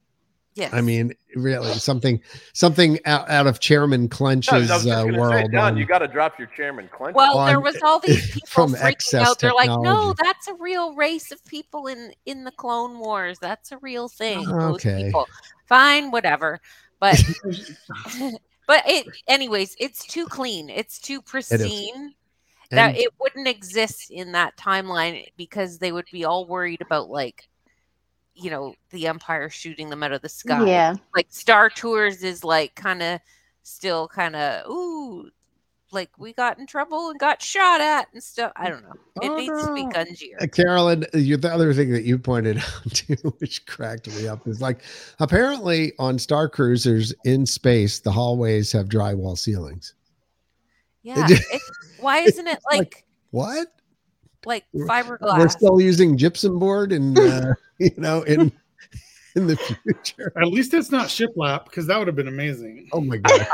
Yeah, I mean, really something something out, out of Chairman Clench's was just uh, gonna say, world. John, on- you got to drop your chairman Clench. Well, there was all these people from freaking excess out. They're like, "No, that's a real race of people in in the Clone Wars. That's a real thing." Oh, okay. people. Fine, whatever. But but it, anyways, it's too clean. It's too pristine that it wouldn't exist in that timeline because they would be all worried about like, you know, the Empire shooting them out of the sky yeah. like Star Tours is like kind of still kind of ooh, like we got in trouble and got shot at and stuff. I don't know. It Oh, needs to be no. gungier. Uh, Carolyn, you, the other thing that you pointed out too, which cracked me up, is like apparently on Star Cruisers in space, the hallways have drywall ceilings. Yeah. just- It, why isn't it like- like What? like fiberglass. We're still using gypsum board, and uh, you know, in in the future. At least it's not shiplap because that would have been amazing. Oh my god,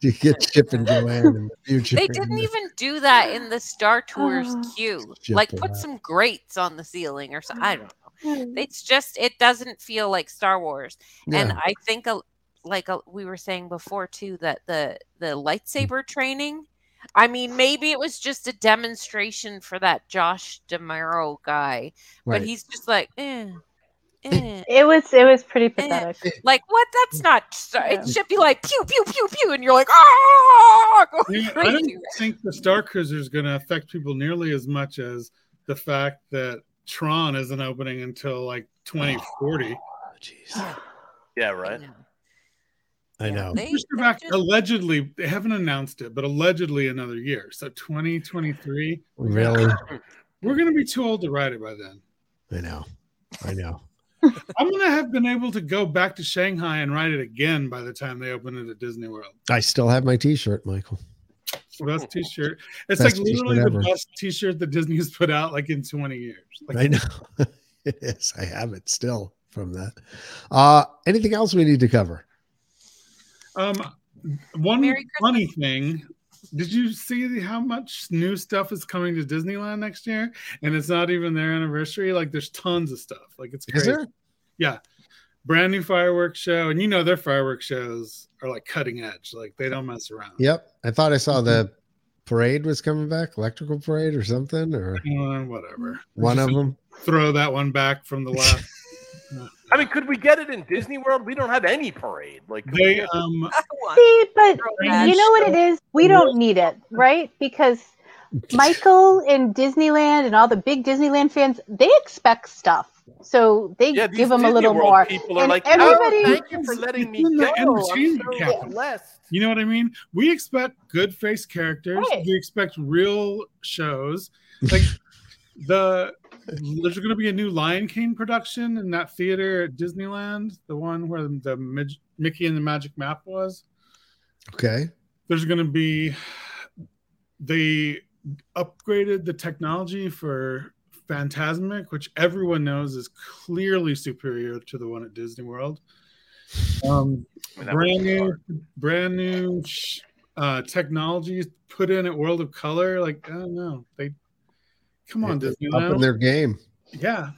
you get Chip and Joanna in the future. They didn't even do that in the Star Tours Oh. queue. Shit Like put that. some grates on the ceiling or something. I don't know. Hmm. It's just it doesn't feel like Star Wars. and i think a, like a, we were saying before too that the the lightsaber training i mean maybe it was just a demonstration for that josh D'Amaro guy Right. but he's just like eh, eh. It was it was pretty pathetic. like what that's not Yeah. it should be like pew pew pew pew and you're like ah go Yeah, I crazy. don't think the Star Cruiser is going to affect people nearly as much as the fact that Tron isn't opening until like 2040. Oh, jeez. yeah, right. Know. I know. they- Pushed it they're back just- allegedly. They haven't announced it, but allegedly another year. So 2023. Really, We're going to be too old to ride it by then. I know. I know. I'm going to have been able to go back to Shanghai and ride it again by the time they open it at Disney World. I still have my T-shirt, Michael. It's best T-shirt. It's Best like t-shirt literally the best T-shirt that Disney's put out like in 20 years. Like, I know. it is. I have it still from that. Uh, anything else we need to cover? Um, one funny thing. Did you see how much new stuff is coming to Disneyland next year? And it's not even their anniversary. Like, there's tons of stuff. Like, it's Is crazy. there? Yeah, brand new fireworks show, and you know their fireworks shows are like cutting edge. Like, they don't mess around. Yep. I thought I saw the parade was coming back, electrical parade or something, or Uh, whatever. one of them. Throw that one back from the last. I mean, could we get it in Disney World? We don't have any parade. Like They um See, but you know what it is? We don't need it, right? Because Michael in Disneyland and all the big Disneyland fans, they expect stuff. So they yeah, give them a little World more. People are And like, everybody- oh, thank you for letting me It's in go. I'm entertainment so category. blessed. You know what I mean? We expect good face characters. Right. We expect real shows. Like the there's going to be a new Lion King production in that theater at Disneyland, the one where the Mig- Mickey and the Magic Map was. Okay. There's going to be they upgraded the technology for Fantasmic, which everyone knows is clearly superior to the one at Disney World. Um, I mean, that brand new, brand new uh, technology put in at World of Color. Like I don't know, they come on Disney. Up in their game. yeah,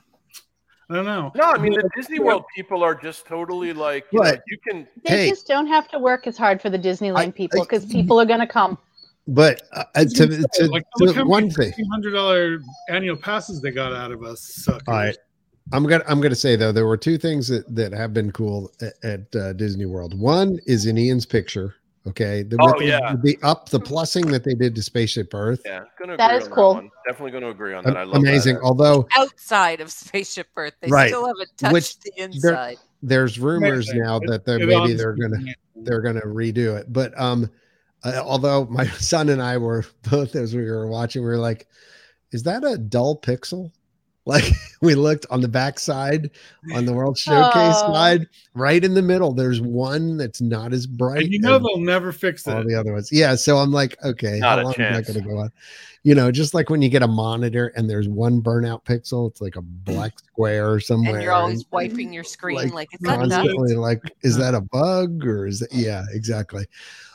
I don't know. No, I mean the Disney World people are just totally like, you, know, But- you can. They Hey. just don't have to work as hard for the Disneyland I- people because people are going to come. But uh, uh, to, to, like to look how one thing, fifteen hundred dollar annual passes they got out of us. Suckers. All right. I'm gonna I'm gonna say though there were two things that that have been cool at, at uh, Disney World. One is in Ian's picture. Okay, the, Oh, with the- yeah. the up the plussing that they did to Spaceship Earth. Yeah, gonna That agree is on cool. one. Definitely going to agree on that. I love it. Amazing. That. Although outside of Spaceship Earth. They Right. still haven't touched Which the inside. there's rumors Amazing. now that they're maybe they're gonna they're gonna redo it. But um, uh, although my son and I were both as we were watching, we were like, "Is that a dull pixel?" Like we looked on the back side on the World Showcase Oh. side, right in the middle. There's one that's not as bright. And you know as they'll never fix all it. All the other ones. Yeah, so I'm like, okay, Not how long chance. is that going to go on? You know, just like when you get a monitor and there's one burnout pixel, it's like a black square or somewhere. And you're always wiping your screen like, like, it's not done. constantly like is that a bug or is that? yeah exactly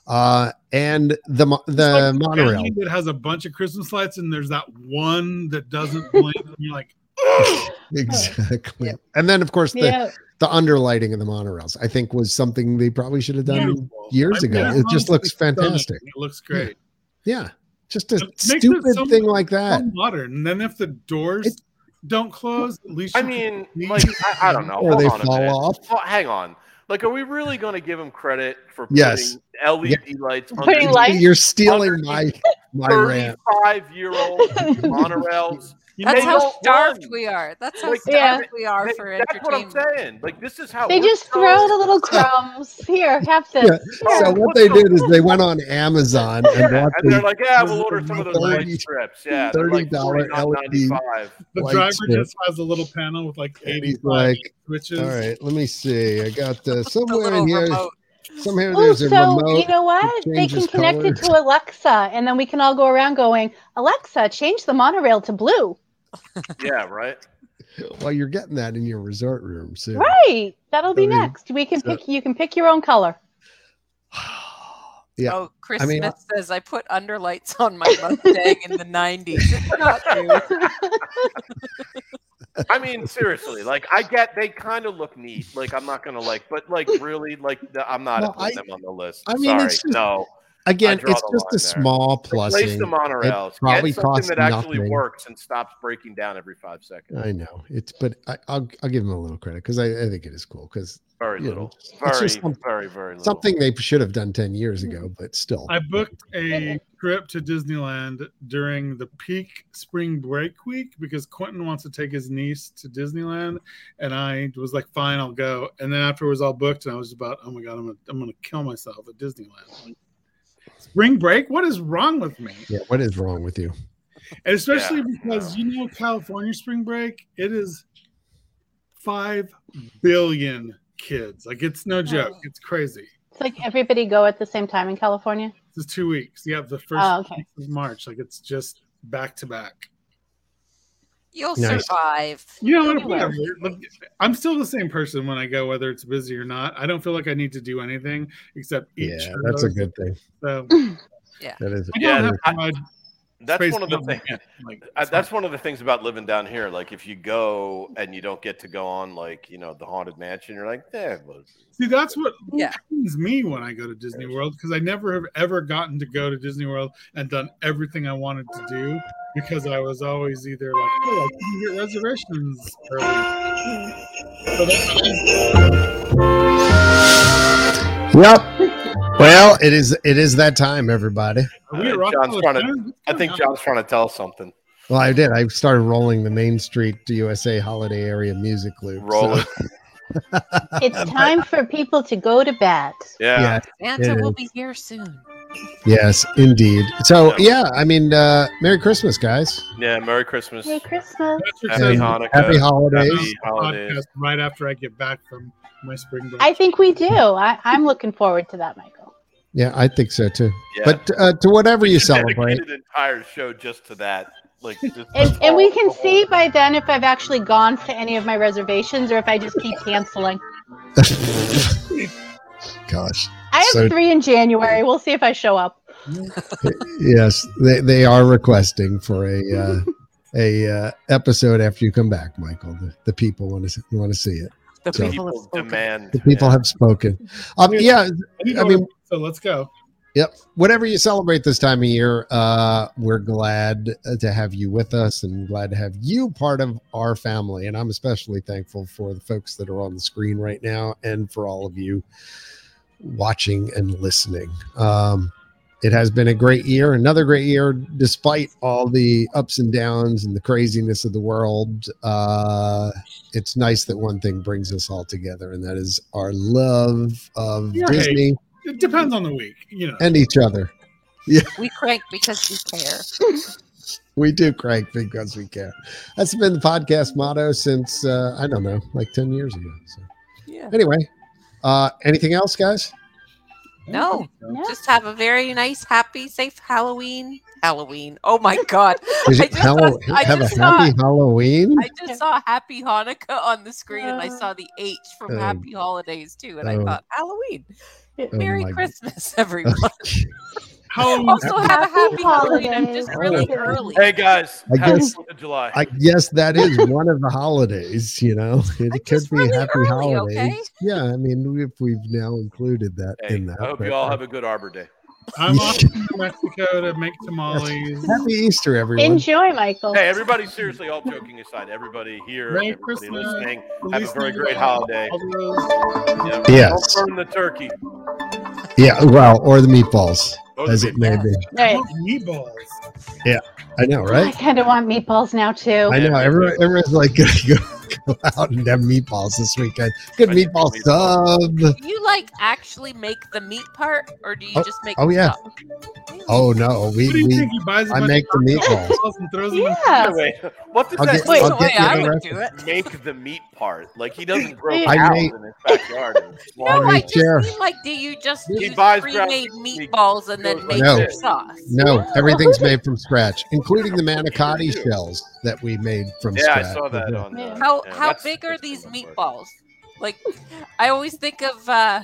uh and the mo- It's the like monorail that has a bunch of Christmas lights, and there's that one that doesn't blink. and you're like, exactly Yep. and then of course the Yeah. the underlighting of the monorails i think was something they probably should have done beautiful. years I mean, ago it just looks honestly stunning. fantastic It looks great. yeah just a It makes it stupid so thing like that So modern. And then if the doors It- don't close, at least I you mean, like, I, I don't know. or they fall off Well, hang on. Like, are we really going to give them credit for Yes. putting LED lights on Putting lights- you're stealing underneath my my rant 35 year old monorails? You That's how starved run. we are. That's how Like, Yeah. starved we are They- for that's what I'm entertainment. saying. Like, this is how They just throw the little crumbs. Here, have this. Yeah. Here. so what they did is they went on amazon and Yeah, and they're like, yeah, we'll order some of those light 30 strips. Yeah, they're like $30 LED. $49.95. The driver strip. just has a little panel with like And 80 he's like, switches. all right let me see i got uh, The somewhere in here remote. somewhere there's a so remote you know what? They can changes connect it to Alexa, and then we can all go around going, Alexa, change the monorail to blue. Yeah, right. Well, you're getting that in your resort room soon. Right. That'll be I mean, next. We can so- pick. You can pick your own color. Yeah. Oh, Chris I mean, Smith says I put underlights on my Mustang in the '90s. It's not true. I mean, seriously, like I get they kind of look neat. Like I'm not gonna like, but like really, like I'm not Well, putting I- them on the list. I mean, Sorry, just- no. Again, it's just line a there. small Replace plussing. the monorails. probably Get something that actually nothing. works and stops breaking down every five seconds. I know it's, but I, I'll I'll give him a little credit because I, I think it is cool because Very you know, little. Very, just some- very, very little. something they should have done ten years ago, mm-hmm. but still. I booked a trip to Disneyland during the peak spring break week because Quentin wants to take his niece to Disneyland, and I was like, "Fine, I'll go." And then after it was all booked, and I was about, "Oh my god, I'm gonna, I'm gonna kill myself at Disneyland." Like, spring break? What is wrong with me? yeah, what is wrong with you? And especially Yeah, because you know California spring break, it is five billion kids. Like it's no joke. It's crazy. It's like everybody go at the same time in California. It's two weeks. Yeah, the first Oh, okay. week of March. Like it's just back to back. You'll Nice. survive. You know what? Whatever. I'm still the same person when I go, whether it's busy or not. I don't feel like I need to do anything except eat. Yeah, that's a good thing. So That is. Yeah, don't have I- to ride That's one of the things. Like that's fine. one of the things about living down here. Like, if you go and you don't get to go on, like, you know, the haunted mansion, you're like, eh, well, See, that's what Yeah. pains me when I go to Disney World because I never have ever gotten to go to Disney World and done everything I wanted to do because I was always either like, oh, I couldn't get reservations early. So that's- Yep. Well, it is it is that time, everybody. Are we at Uh, John's trying to- I think John's trying to tell us something. Well, I did. I started rolling the Main Street USA holiday area music loop. Roll so- it. It's time for people to go to bed. Yeah. Yeah. Santa will be here soon. Yes, indeed. So yeah, I mean, uh, Merry Christmas, guys. Yeah. Merry Christmas. Merry Christmas. Patrick Happy Hanukkah. Happy holidays. Happy holidays. right after I get back from my spring break. I think we do. I, I'm looking forward to that, Michael. Yeah, I think so too. Yeah. But uh, to whatever you We should celebrate, an entire show just to that. Like, just And, and we can the whole- see by then if I've actually gone to any of my reservations or if I just keep canceling. gosh, I have So- three in January. We'll see if I show up. yes, they, they are requesting for a uh, a uh, episode after you come back, Michael. The, the people want to want to see it. The So- people have spoken. demand. The people yeah. have spoken. Um, yeah, You I mean- so let's go. Yep. Whatever you celebrate this time of year, uh, we're glad to have you with us and glad to have you part of our family. And I'm especially thankful for the folks that are on the screen right now and for all of you watching and listening. Um, it has been a great year, another great year, despite all the ups and downs and the craziness of the world. Uh, it's nice that one thing brings us all together, and that is our love of Right. Disney It depends on the week, you know. and each other. Yeah, We crank because we care. We do crank because we care. That's been the podcast motto since uh, I don't know, like ten years ago. So Yeah. anyway, uh, anything else, guys? No, Yeah. just have a very nice, happy, safe Halloween. Halloween. Oh my God. Is I it just saw- have a just saw- happy Halloween? I just saw Happy Hanukkah on the screen and I Uh, saw the H from Oh. Happy Holidays too. And Oh. I thought, Halloween. Oh Merry my God. Christmas, everyone. Halloween. also, have a Happy happy Halloween. I'm just really Oh. early. Hey guys, I happy guess- Fourth of July. I guess that is one of the holidays. You know, it I'm could be really happy early, holidays. okay? Yeah, I mean, if we've now included that hey, in that. I hope but- you all have a good Arbor Day. I'm off to Mexico to make tamales. Happy Easter, everyone. Enjoy, Michael. Hey, everybody, seriously, all joking aside, everybody here, Merry everybody Christmas. listening, have a very great holiday. Yeah, Yes. Don't burn the turkey. Yeah, well, or the meatballs, Or the as it meatball. may Yeah. be. All right. Meatballs. I know, oh, right? I kind of want meatballs now too. I know. Everyone, everyone's like gonna go, go out and have meatballs this weekend. Good I meatball meatballs. sub. Do you like actually make the meat part or do you Oh, just make oh, the yeah. top? Oh no, we What do you we think? He buys a I make the meatballs meatballs. and throws them in Yeah. Wait, what does I'll that get- Wait, I'll the get way I the would do it. make the meat part? Like he doesn't grow I cows make- in his backyard. No, I just Chair. mean like, do you just He use buys pre-made meatballs and then make like your sauce? no, everything's made from scratch, including the manicotti shells that we made from Yeah, scratch. I saw that on. Yeah. Uh, How yeah, how big are these too much meatballs? Like, I always think of uh,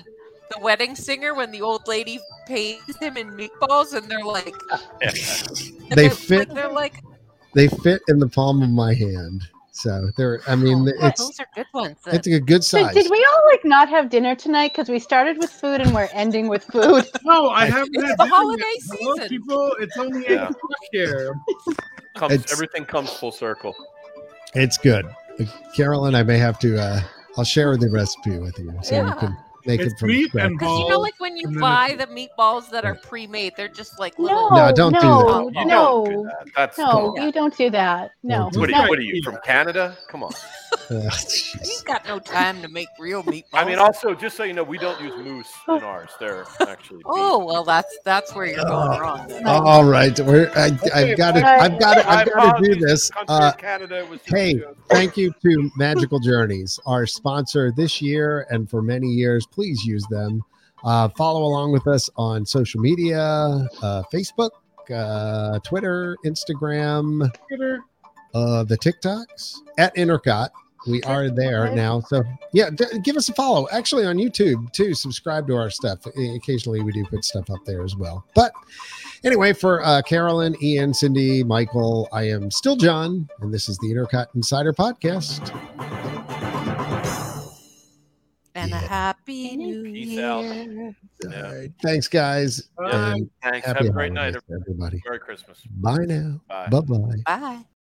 the wedding singer when the old lady pays him in meatballs, and they're like, Yeah. and They they're- fit- Like, they're like, They fit in the palm of my hand, so they're. I mean, oh, it's those are good ones. then. it's a good So size. did we all like not have dinner tonight because we started with food and we're ending with food? No, I haven't It's had the holiday yet. Hello, season. people. It's only eight Yeah. o'clock here. Comes, It's- everything comes full circle. It's good, Carolyn. I may have to. uh I'll share the recipe with you, so you can make It's it from meat scratch. and Because you know, like when you buy the meatballs that are pre-made, they're just like No, little. No, don't do no, that. You don't no, do that. That's no, Yeah. you don't do that. No, Don't What are, you, what are you from Canada? Come on. You jeez. got no time to make real meatballs. I mean, also just so you know, we don't use moose in ours. They're actually. oh well, that's that's where you're going Oh. wrong. Then. All right, we're, I, I've got to. I've got to. I've got to do this. Uh, Canada was just hey, thank you to Magical Journeys, our sponsor this year and for many years. Please use them. Uh, follow along with us on social media uh, Facebook, uh, Twitter, Instagram, uh, the TikToks at Intercot. We are there now. So, yeah, d- give us a follow. Actually, on YouTube, too. Subscribe to our stuff. Occasionally, we do put stuff up there as well. But anyway, for uh, Carolyn, Ian, Cindy, Michael, I am still John, and this is the Intercot Insider Podcast. And a happy new Peace year. out. Yeah. right. Thanks, guys. Bye. Thanks. happy Have a great night. everybody. Merry Christmas. Bye now. Bye. Bye bye. Bye.